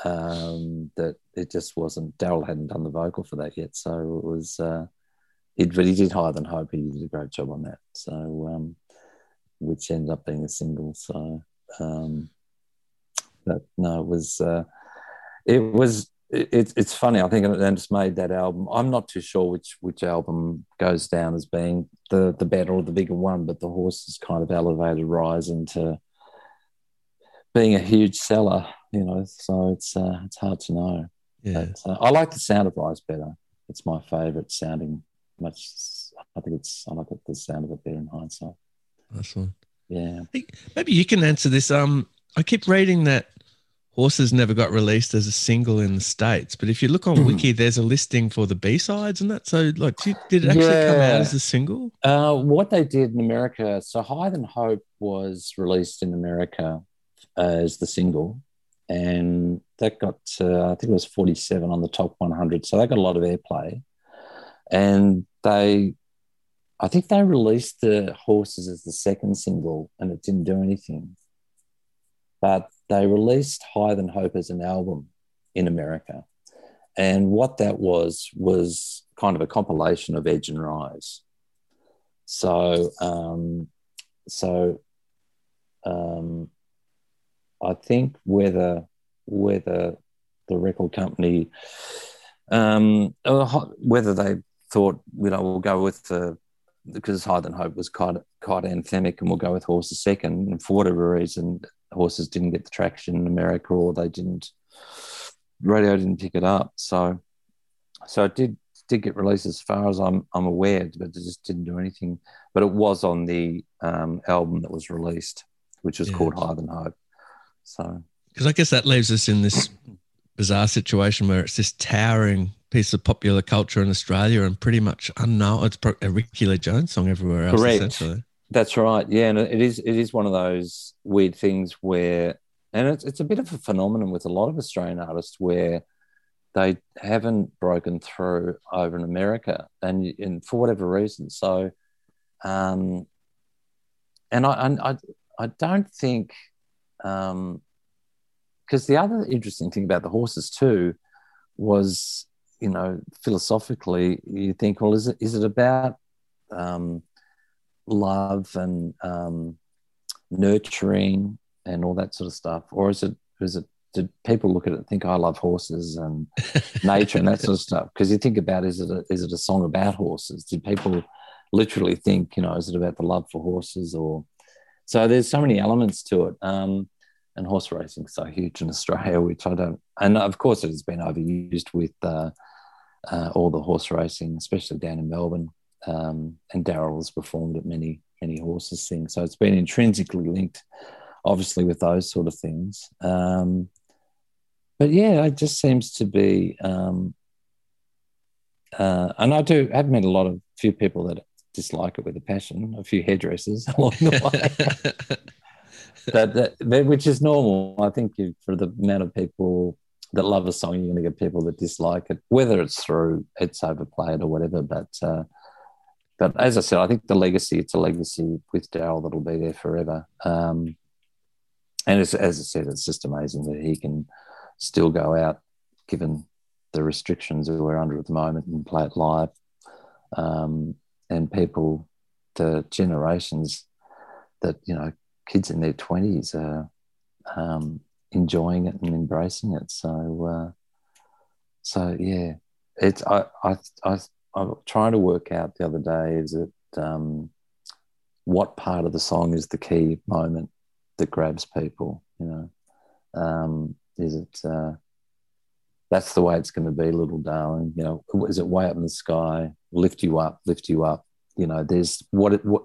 um, that it just wasn't. Daryl hadn't done the vocal for that yet, so it was. Uh, it, but he did higher than hope. He did a great job on that. So, um, which ended up being a single. So, um, but no, it was. Uh, it was. It, it's funny. I think Atlantis made that album. I'm not too sure which which album goes down as being the the better or the bigger one, but the horse is kind of elevated Rise into being a huge seller you know, so it's uh, it's hard to know. Yeah, but, uh, I like the sound of Rise better. It's my favourite sounding. Much, I think it's I like the sound of it better in hindsight. Awesome. Yeah. Maybe you can answer this. Um, I keep reading that Horses never got released as a single in the states, but if you look on Wiki, there's a listing for the B sides and that. So, like, did it actually yeah. come out as a single? Uh, what they did in America, so Higher Than Hope was released in America as the single, and that got uh, I think it was 47 on the top 100. So they got a lot of airplay, and they I think they released the horses as the second single, and it didn't do anything. But they released Higher Than Hope as an album in America. And what that was was kind of a compilation of Edge and Rise. So, um, so um, I think whether whether the record company, um, whether they thought, you know, we'll go with the because Higher Than Hope was quite quite anthemic, and we'll go with Horses second. And for whatever reason, Horses didn't get the traction in America, or they didn't radio didn't pick it up. So, so it did did get released as far as I'm I'm aware, but it just didn't do anything. But it was on the um, album that was released, which was yeah. called Higher Than Hope. So, because I guess that leaves us in this bizarre situation where it's this towering piece of popular culture in Australia and pretty much unknown. It's a Rickie Lee Jones song everywhere else. Correct. That's right. Yeah, and it is. It is one of those weird things where, and it's it's a bit of a phenomenon with a lot of Australian artists where they haven't broken through over in America, and and for whatever reason. So, um, and I I I don't think, um, because the other interesting thing about the horses too was you know, philosophically, you think, well, is it is it about um, love and um, nurturing and all that sort of stuff, or is it is it did people look at it and think I love horses and nature and that sort of stuff? Because you think about is it a, is it a song about horses? Did people literally think you know is it about the love for horses or so? There's so many elements to it. Um, and horse racing so huge in Australia, which I don't. And of course, it has been overused with uh, uh, all the horse racing, especially down in Melbourne. Um, and Daryl has performed at many many horses things, so it's been intrinsically linked, obviously, with those sort of things. Um, but yeah, it just seems to be. Um, uh, and I do have met a lot of few people that dislike it with a passion, a few hairdressers along the way. that, that, which is normal. I think for the amount of people that love a song, you're going to get people that dislike it, whether it's through it's overplayed or whatever. But uh, but as I said, I think the legacy it's a legacy with Daryl that'll be there forever. Um, and as I said, it's just amazing that he can still go out, given the restrictions that we're under at the moment, and play it live. Um, and people, the generations that you know kids in their 20s are um, enjoying it and embracing it. So, uh, so yeah, it's I I I I'm trying to work out the other day is it um, what part of the song is the key moment that grabs people. You know, um, is it uh, that's the way it's going to be, little darling? You know, is it way up in the sky, lift you up, lift you up? You know, there's what it what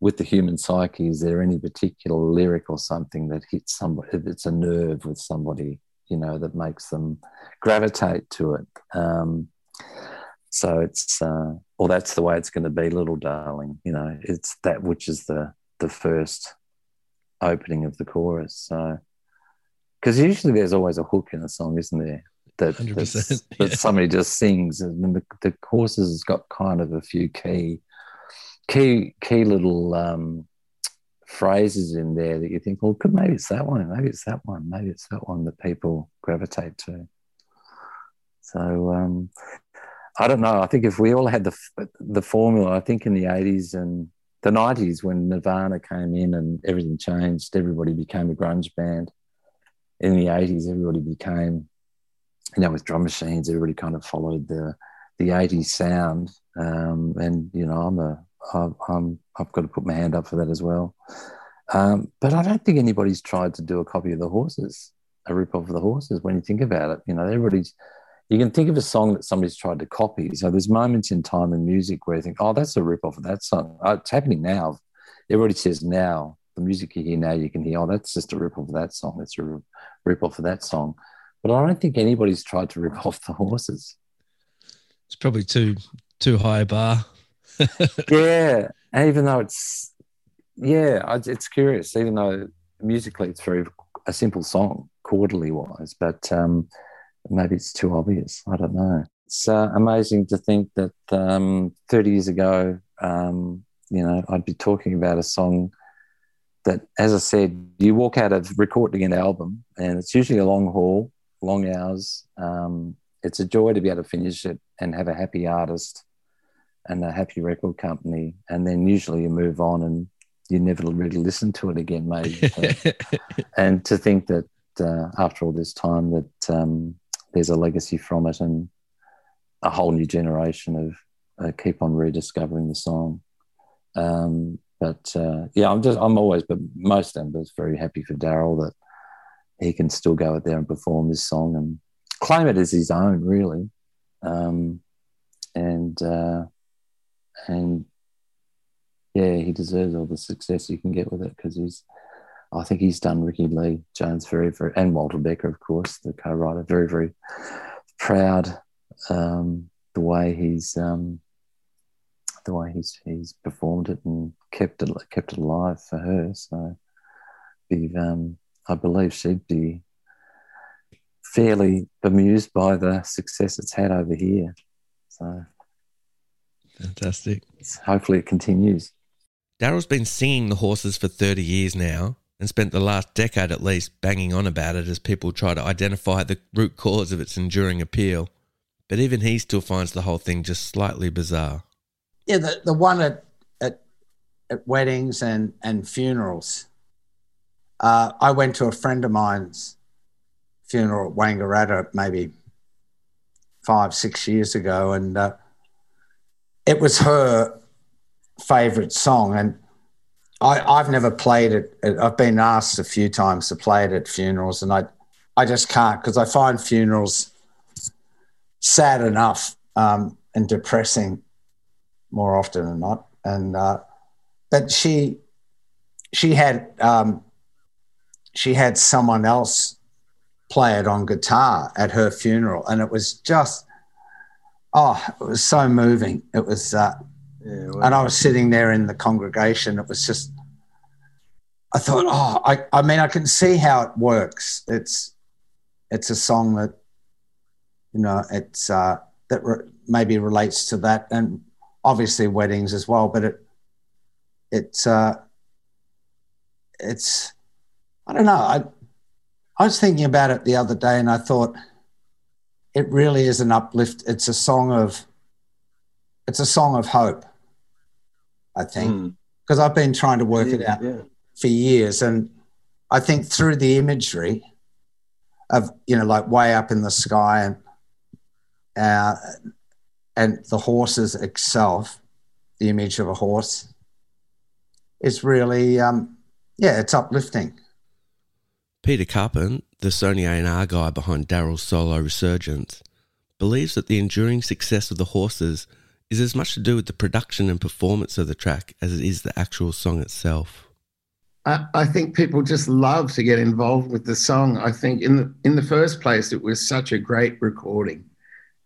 with the human psyche, is there any particular lyric or something that hits somebody? It's a nerve with somebody, you know, that makes them gravitate to it. Um, so it's, uh, well, that's the way it's going to be, little darling. You know, it's that which is the the first opening of the chorus. So, because usually there's always a hook in a song, isn't there? That, yeah. that somebody just sings, and the, the choruses has got kind of a few key key key little um, phrases in there that you think, well, could maybe it's that one, maybe it's that one, maybe it's that one that people gravitate to. So um, I don't know. I think if we all had the the formula, I think in the eighties and the nineties when Nirvana came in and everything changed, everybody became a grunge band. In the eighties, everybody became, you know, with drum machines, everybody kind of followed the the eighties sound. Um, and you know, I'm a I've, I'm, I've got to put my hand up for that as well. Um, but I don't think anybody's tried to do a copy of the horses, a rip off of the horses. When you think about it, you know, everybody's. You can think of a song that somebody's tried to copy. So there's moments in time in music where you think, "Oh, that's a rip off of that song." Oh, it's happening now. Everybody says now the music you hear now, you can hear, "Oh, that's just a rip off of that song. It's a rip off of that song." But I don't think anybody's tried to rip off the horses. It's probably too too high a bar yeah, even though it's yeah, it's curious. Even though musically it's very a simple song quarterly wise, but um, maybe it's too obvious. I don't know. It's uh, amazing to think that um, 30 years ago, um, you know, I'd be talking about a song that, as I said, you walk out of recording an album and it's usually a long haul, long hours. Um, it's a joy to be able to finish it and have a happy artist and a happy record company. And then usually you move on and you never really listen to it again, maybe. and to think that uh, after all this time that um, there's a legacy from it and a whole new generation of uh, keep on rediscovering the song. Um, but uh, yeah, I'm just I'm always, but most just very happy for Daryl that he can still go out there and perform this song and claim it as his own, really. Um, and uh, and yeah, he deserves all the success he can get with it because he's. I think he's done Rickie Lee Jones very, very, and Walter Becker, of course, the co-writer, very, very proud um, the way he's um, the way he's he's performed it and kept it kept it alive for her. So, um, I believe she'd be fairly bemused by the success it's had over here. So, fantastic. Hopefully, it continues. Daryl's been singing the horses for 30 years now and spent the last decade at least banging on about it as people try to identify the root cause of its enduring appeal. But even he still finds the whole thing just slightly bizarre yeah, the, the one at, at, at weddings and, and funerals. Uh, I went to a friend of mine's funeral at Wangaratta maybe five, six years ago, and uh, it was her favorite song. And I, I've never played it. I've been asked a few times to play it at funerals, and I, I just can't because I find funerals sad enough um, and depressing more often than not. And uh, but she she had um, she had someone else play it on guitar at her funeral, and it was just oh, it was so moving. It was, uh, yeah, well, and I was sitting there in the congregation. It was just. I thought, oh, I, I mean, I can see how it works. It's, it's a song that, you know, it's uh, that re- maybe relates to that, and obviously weddings as well, but it it's uh, it's I don't know. I I was thinking about it the other day, and I thought it really is an uplift. It's a song of it's a song of hope. I think because mm. I've been trying to work yeah, it out yeah. For years, and I think through the imagery of you know like way up in the sky and uh, and the horses itself, the image of a horse, is really, um, yeah, it's uplifting. Peter Karpin, the Sony A&R guy behind Daryl's solo resurgence, believes that the enduring success of the horses is as much to do with the production and performance of the track as it is the actual song itself. I, think people just love to get involved with the song. I think in the in the first place, it was such a great recording.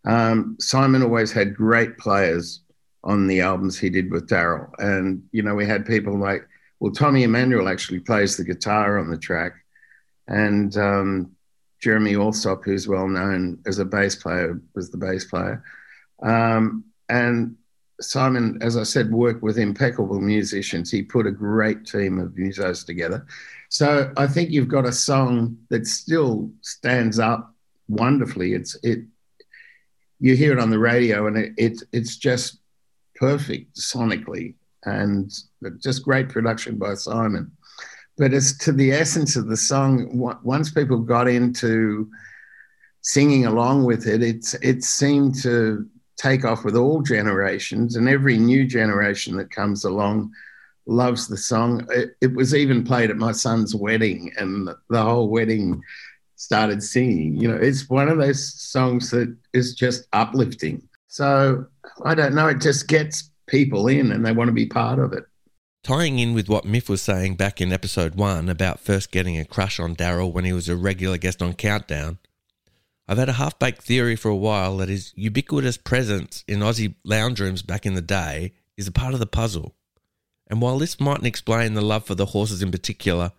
Um, Simon always had great players on the albums he did with Daryl. And, you know, we had people like, well, Tommy Emmanuel actually plays the guitar on the track. And um, Jeremy Alsop, who's well known as a bass player, was the bass player. Um, and Simon, as I said, worked with impeccable musicians. He put a great team of musos together. So I think you've got a song that still stands up wonderfully. It's it you hear it on the radio and it, it it's just perfect sonically and just great production by Simon. But as to the essence of the song, once people got into singing along with it, it's it seemed to take off with all generations, and every new generation that comes along loves the song. It, it was even played at my son's wedding, and the whole wedding started singing. You know, it's one of those songs that is just uplifting. So I don't know, it just gets people in and they want to be part of it. Tying in with what Myf was saying back in episode one about first getting a crush on Daryl when he was a regular guest on Countdown, I've had a half baked theory for a while that his ubiquitous presence in Aussie lounge rooms back in the day is a part of the puzzle. And while this mightn't explain the love for the horses in particular,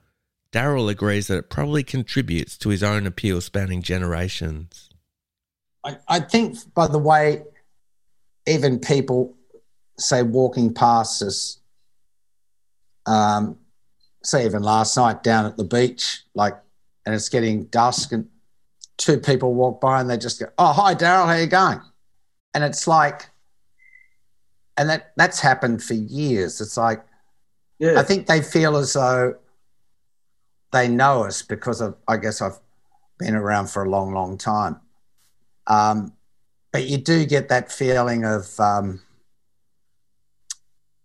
Daryl agrees that it probably contributes to his own appeal spanning generations. I, I think, by the way, even people say walking past us, um, say even last night down at the beach, like, and it's getting dusk, and two people walk by and they just go, "Oh, hi, Daryl, how you going?" And it's like, and that that's happened for years. It's like, Yeah. I think they feel as though they know us because of, I guess I've been around for a long, long time. Um, but you do get that feeling of um,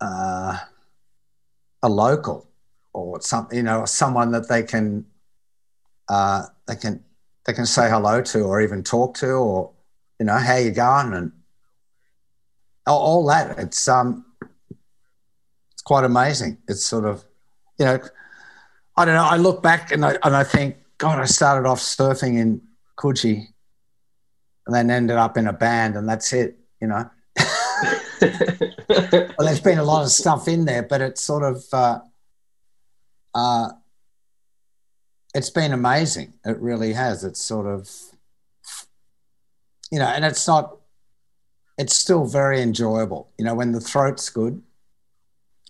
uh, a local or something, you know, someone that they can uh, they can they can say hello to or even talk to or you know how you going and all, all that. It's um it's quite amazing. It's sort of you know I don't know. I look back and I and I think God, I started off surfing in Coogee and then ended up in a band and that's it. You know. well, there's been a lot of stuff in there, but it's sort of uh, uh, it's been amazing. It really has. It's sort of you know, and it's not. It's still very enjoyable. You know, when the throat's good,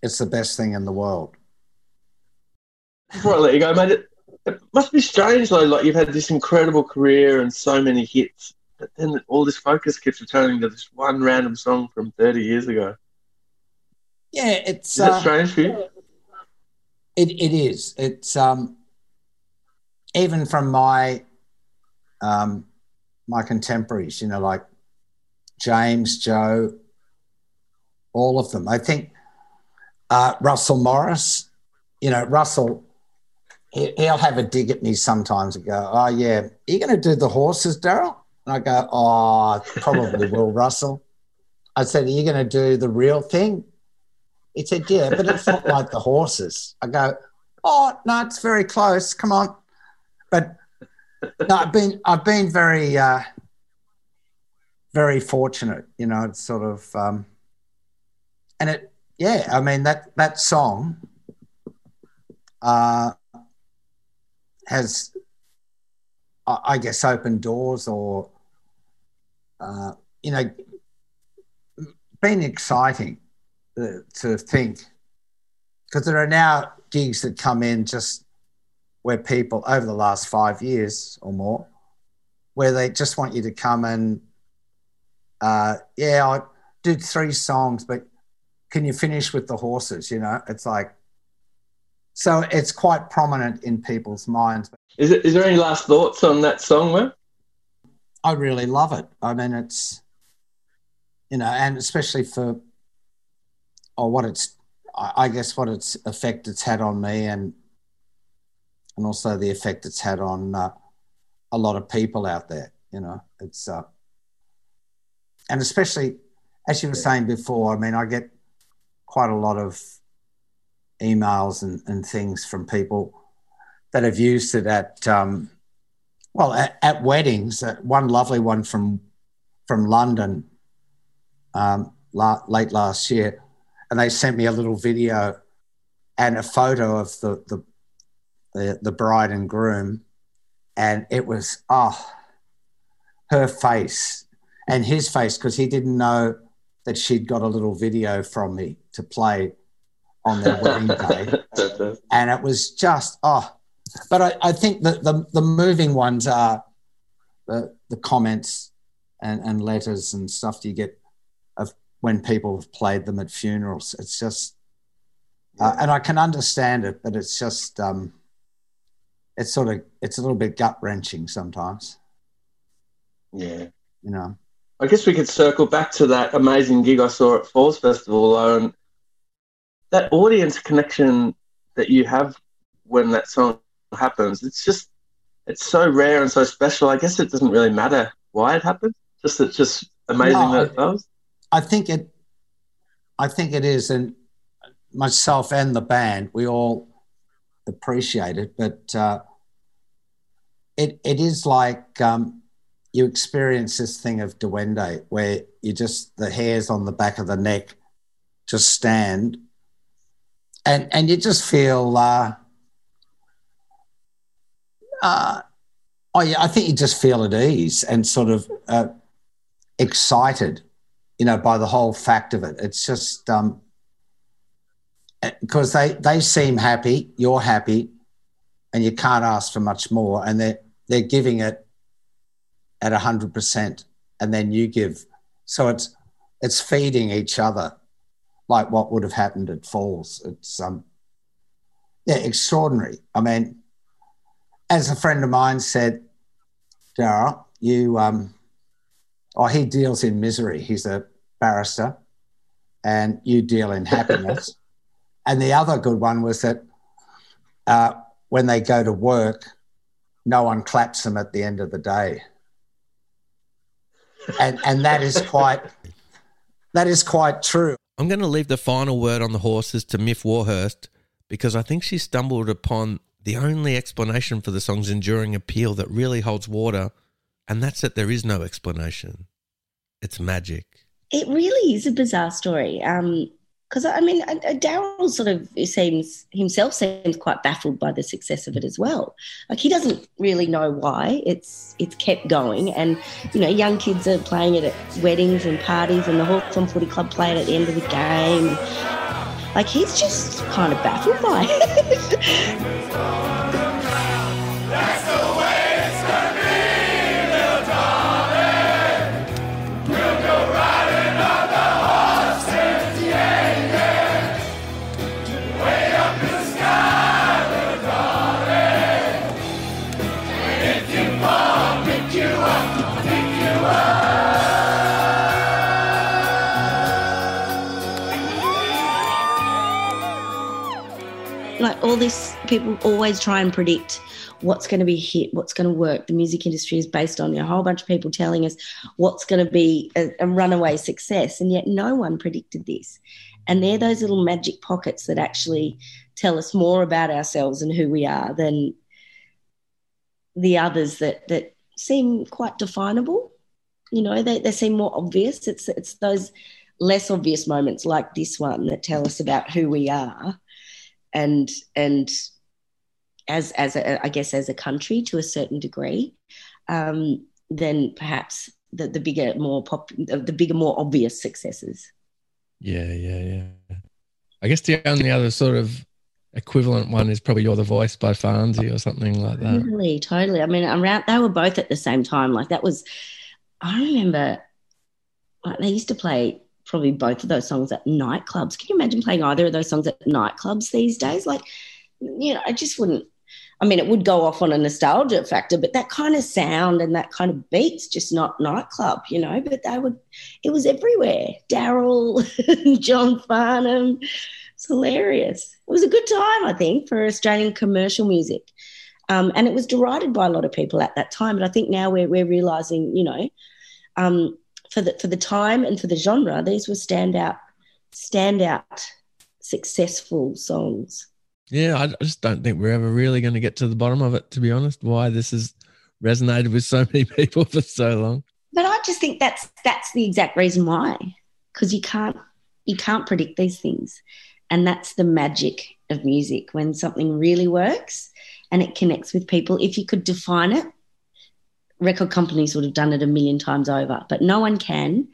it's the best thing in the world. Before I let you go, mate, it, it must be strange though. Like you've had this incredible career and so many hits, but then all this focus keeps returning to this one random song from 30 years ago. Yeah, it's Is that uh, strange for you? It it is. It's um even from my um my contemporaries, you know, like James, Joe, all of them. I think uh, Russell Morris, you know, Russell, he, he'll have a dig at me sometimes and go, "Oh yeah, are you going to do the horses, Daryl?" And I go, "Oh, probably will, Russell." I said, "Are you going to do the real thing?" He said, "Yeah, but it's not like the horses." I go, "Oh no, it's very close. Come on." But no, I've been I've been very uh, very fortunate. You know, it's sort of um, and it yeah. I mean that that song uh, has I I guess opened doors or uh, you know been exciting uh, to think because there are now gigs that come in just where people over the last five years or more where they just want you to come and uh, yeah i did three songs but can you finish with the horses you know it's like so it's quite prominent in people's minds Is, it, is there any last thoughts on that song, man? I really love it. I mean, it's you know, and especially for or what it's, I guess, what its effect it's had on me, and and also the effect it's had on uh, a lot of people out there. You know, it's uh, and especially as you were saying before. I mean, I get quite a lot of emails and, and things from people that have used it at um, well, at, at weddings, uh, one lovely one from from London um, la- late last year, and they sent me a little video and a photo of the the the, the bride and groom, and it was oh, her face and his face because he didn't know that she'd got a little video from me to play on their wedding day. And it was just oh. But I, I think that the, the moving ones are the, the comments and, and letters and stuff you get of when people have played them at funerals. It's just uh, and i can understand it but it's just um, it's sort of it's a little bit gut wrenching sometimes yeah. you know I guess we could circle back to that amazing gig I saw at Falls Festival, though, and that audience connection that you have when that song happens. It's just, it's so rare and so special. I guess it doesn't really matter why it happened. Just it's just amazing No, that it does. I think it. I think it is, and myself and the band, we all appreciate it. But uh, it it is like um, you experience this thing of duende, where you just the hairs on the back of the neck just stand, and and you just feel. Uh, Uh, oh yeah, I think you just feel at ease and sort of uh, excited, you know, by the whole fact of it. It's just um, because they they seem happy, you're happy, and you can't ask for much more, and they they're giving it at hundred percent, and then you give. So it's it's feeding each other, like what would have happened at Falls. It's um, yeah, extraordinary. I mean, as a friend of mine said, Daryl, you um, oh, he deals in misery. He's a barrister, and you deal in happiness. and the other good one was that uh, when they go to work, no one claps them at the end of the day. And and that is quite that is quite true. I'm going to leave the final word on the horses to Myf Warhurst because I think she stumbled upon the only explanation for the song's enduring appeal that really holds water, and that's that there is no explanation. It's magic. It really is a bizarre story. Um, because I mean, Daryl sort of seems himself seems quite baffled by the success of it as well. Like he doesn't really know why it's it's kept going, and you know, young kids are playing it at weddings and parties, and the Hawthorn Footy Club play it at the end of the game. Like he's just kind of baffled by it. all this people always try and predict what's going to be hit, what's going to work. The music industry is based on a whole bunch of people telling us what's going to be a, a runaway success, and yet no one predicted this. And they're those little magic pockets that actually tell us more about ourselves and who we are than the others that that seem quite definable. You know, they, they seem more obvious. It's it's those less obvious moments like this one that tell us about who we are and and as as a, I guess as a country to a certain degree, um, then perhaps the, the bigger, more pop, the bigger, more obvious successes. Yeah, yeah, yeah. I guess the only other sort of equivalent one is probably "You're the Voice" by Farnsey or something like that. Totally, totally. I mean, around they were both at the same time. Like that was, I remember, like they used to play probably both of those songs at nightclubs. Can you imagine playing either of those songs at nightclubs these days? Like, you know, I just wouldn't. I mean, it would go off on a nostalgia factor, but that kind of sound and that kind of beats just not nightclub, you know. But they would, it was everywhere. Daryl, John Farnham, it's hilarious. It was a good time, I think, for Australian commercial music, um, and it was derided by a lot of people at that time. But I think now we're we're realizing, you know, um, for the for the time and for the genre, these were standout standout successful songs. Yeah, I just don't think we're ever really going to get to the bottom of it. To be honest, why this has resonated with so many people for so long. But I just think that's that's the exact reason why, because you can't you can't predict these things, and that's the magic of music when something really works and it connects with people. If you could define it, record companies would have done it a million times over, but no one can,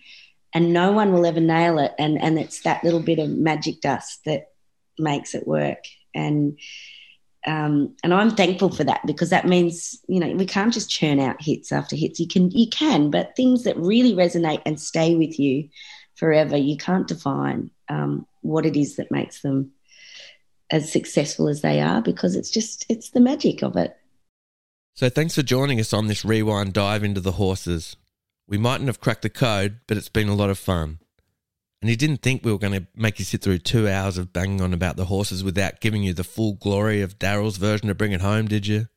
and no one will ever nail it. And and it's that little bit of magic dust that makes it work. And um, and I'm thankful for that because that means you know we can't just churn out hits after hits. You can you can, but things that really resonate and stay with you forever, you can't define um, what it is that makes them as successful as they are because it's just it's the magic of it. So thanks for joining us on this rewind dive into the horses. We mightn't have cracked the code, but it's been a lot of fun. And you didn't think we were going to make you sit through two hours of banging on about the horses without giving you the full glory of Daryl's version of Bring It Home, did you?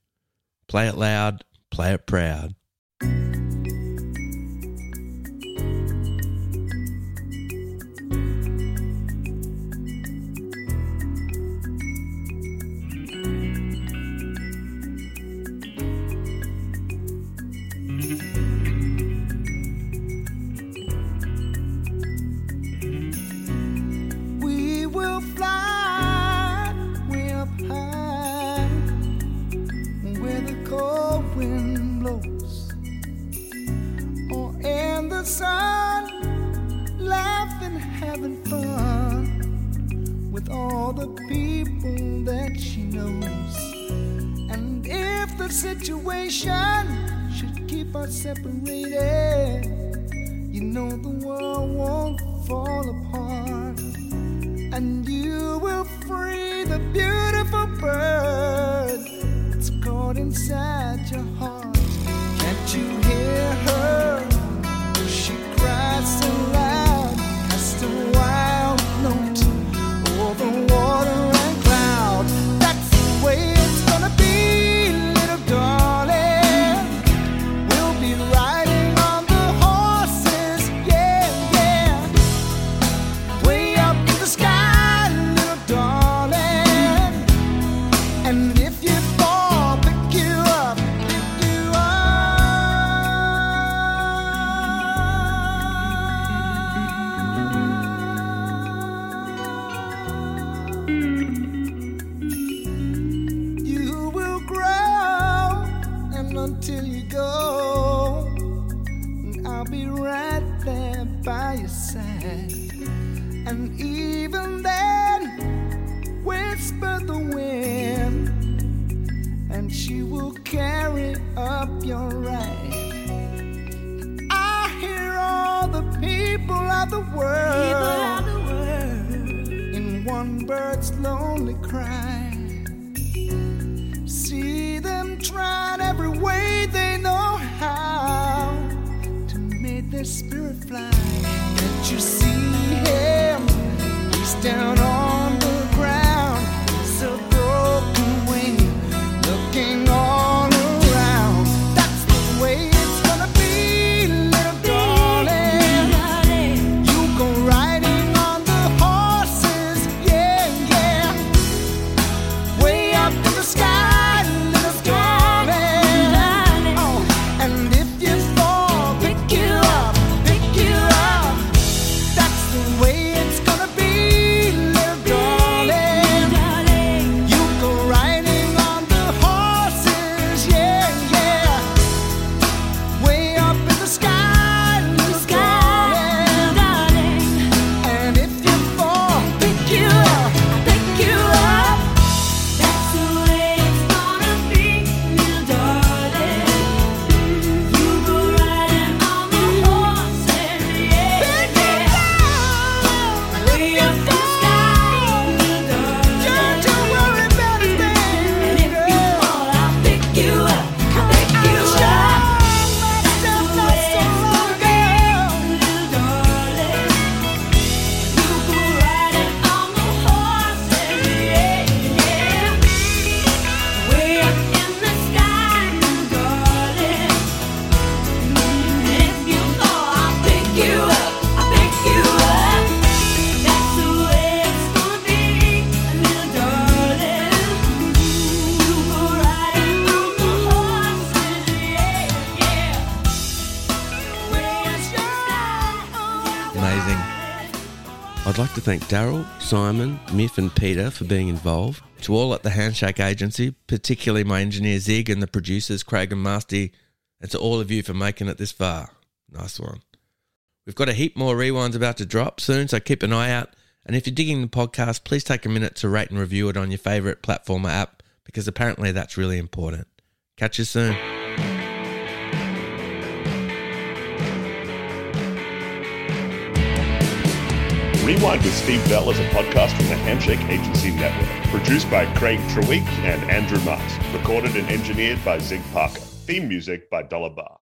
Play it loud, play it proud. the people that she knows. And if the situation should keep us separated, you know the world won't fall apart. And you will free the beautiful bird that's caught inside your heart. for being involved. To all at the Handshake Agency, particularly my engineer Zig and the producers Craig and Masty, and to all of you for making it this far. Nice one. We've got a heap more rewinds about to drop soon, so keep an eye out. And if you're digging the podcast, please take a minute to rate and review it on your favourite platform or app, because apparently that's really important. Catch you soon. Rewind with Steve Bell is a podcast from the Handshake Agency Network, produced by Craig Treweek and Andrew Marks, recorded and engineered by Zig Parker, theme music by Dollar Bar.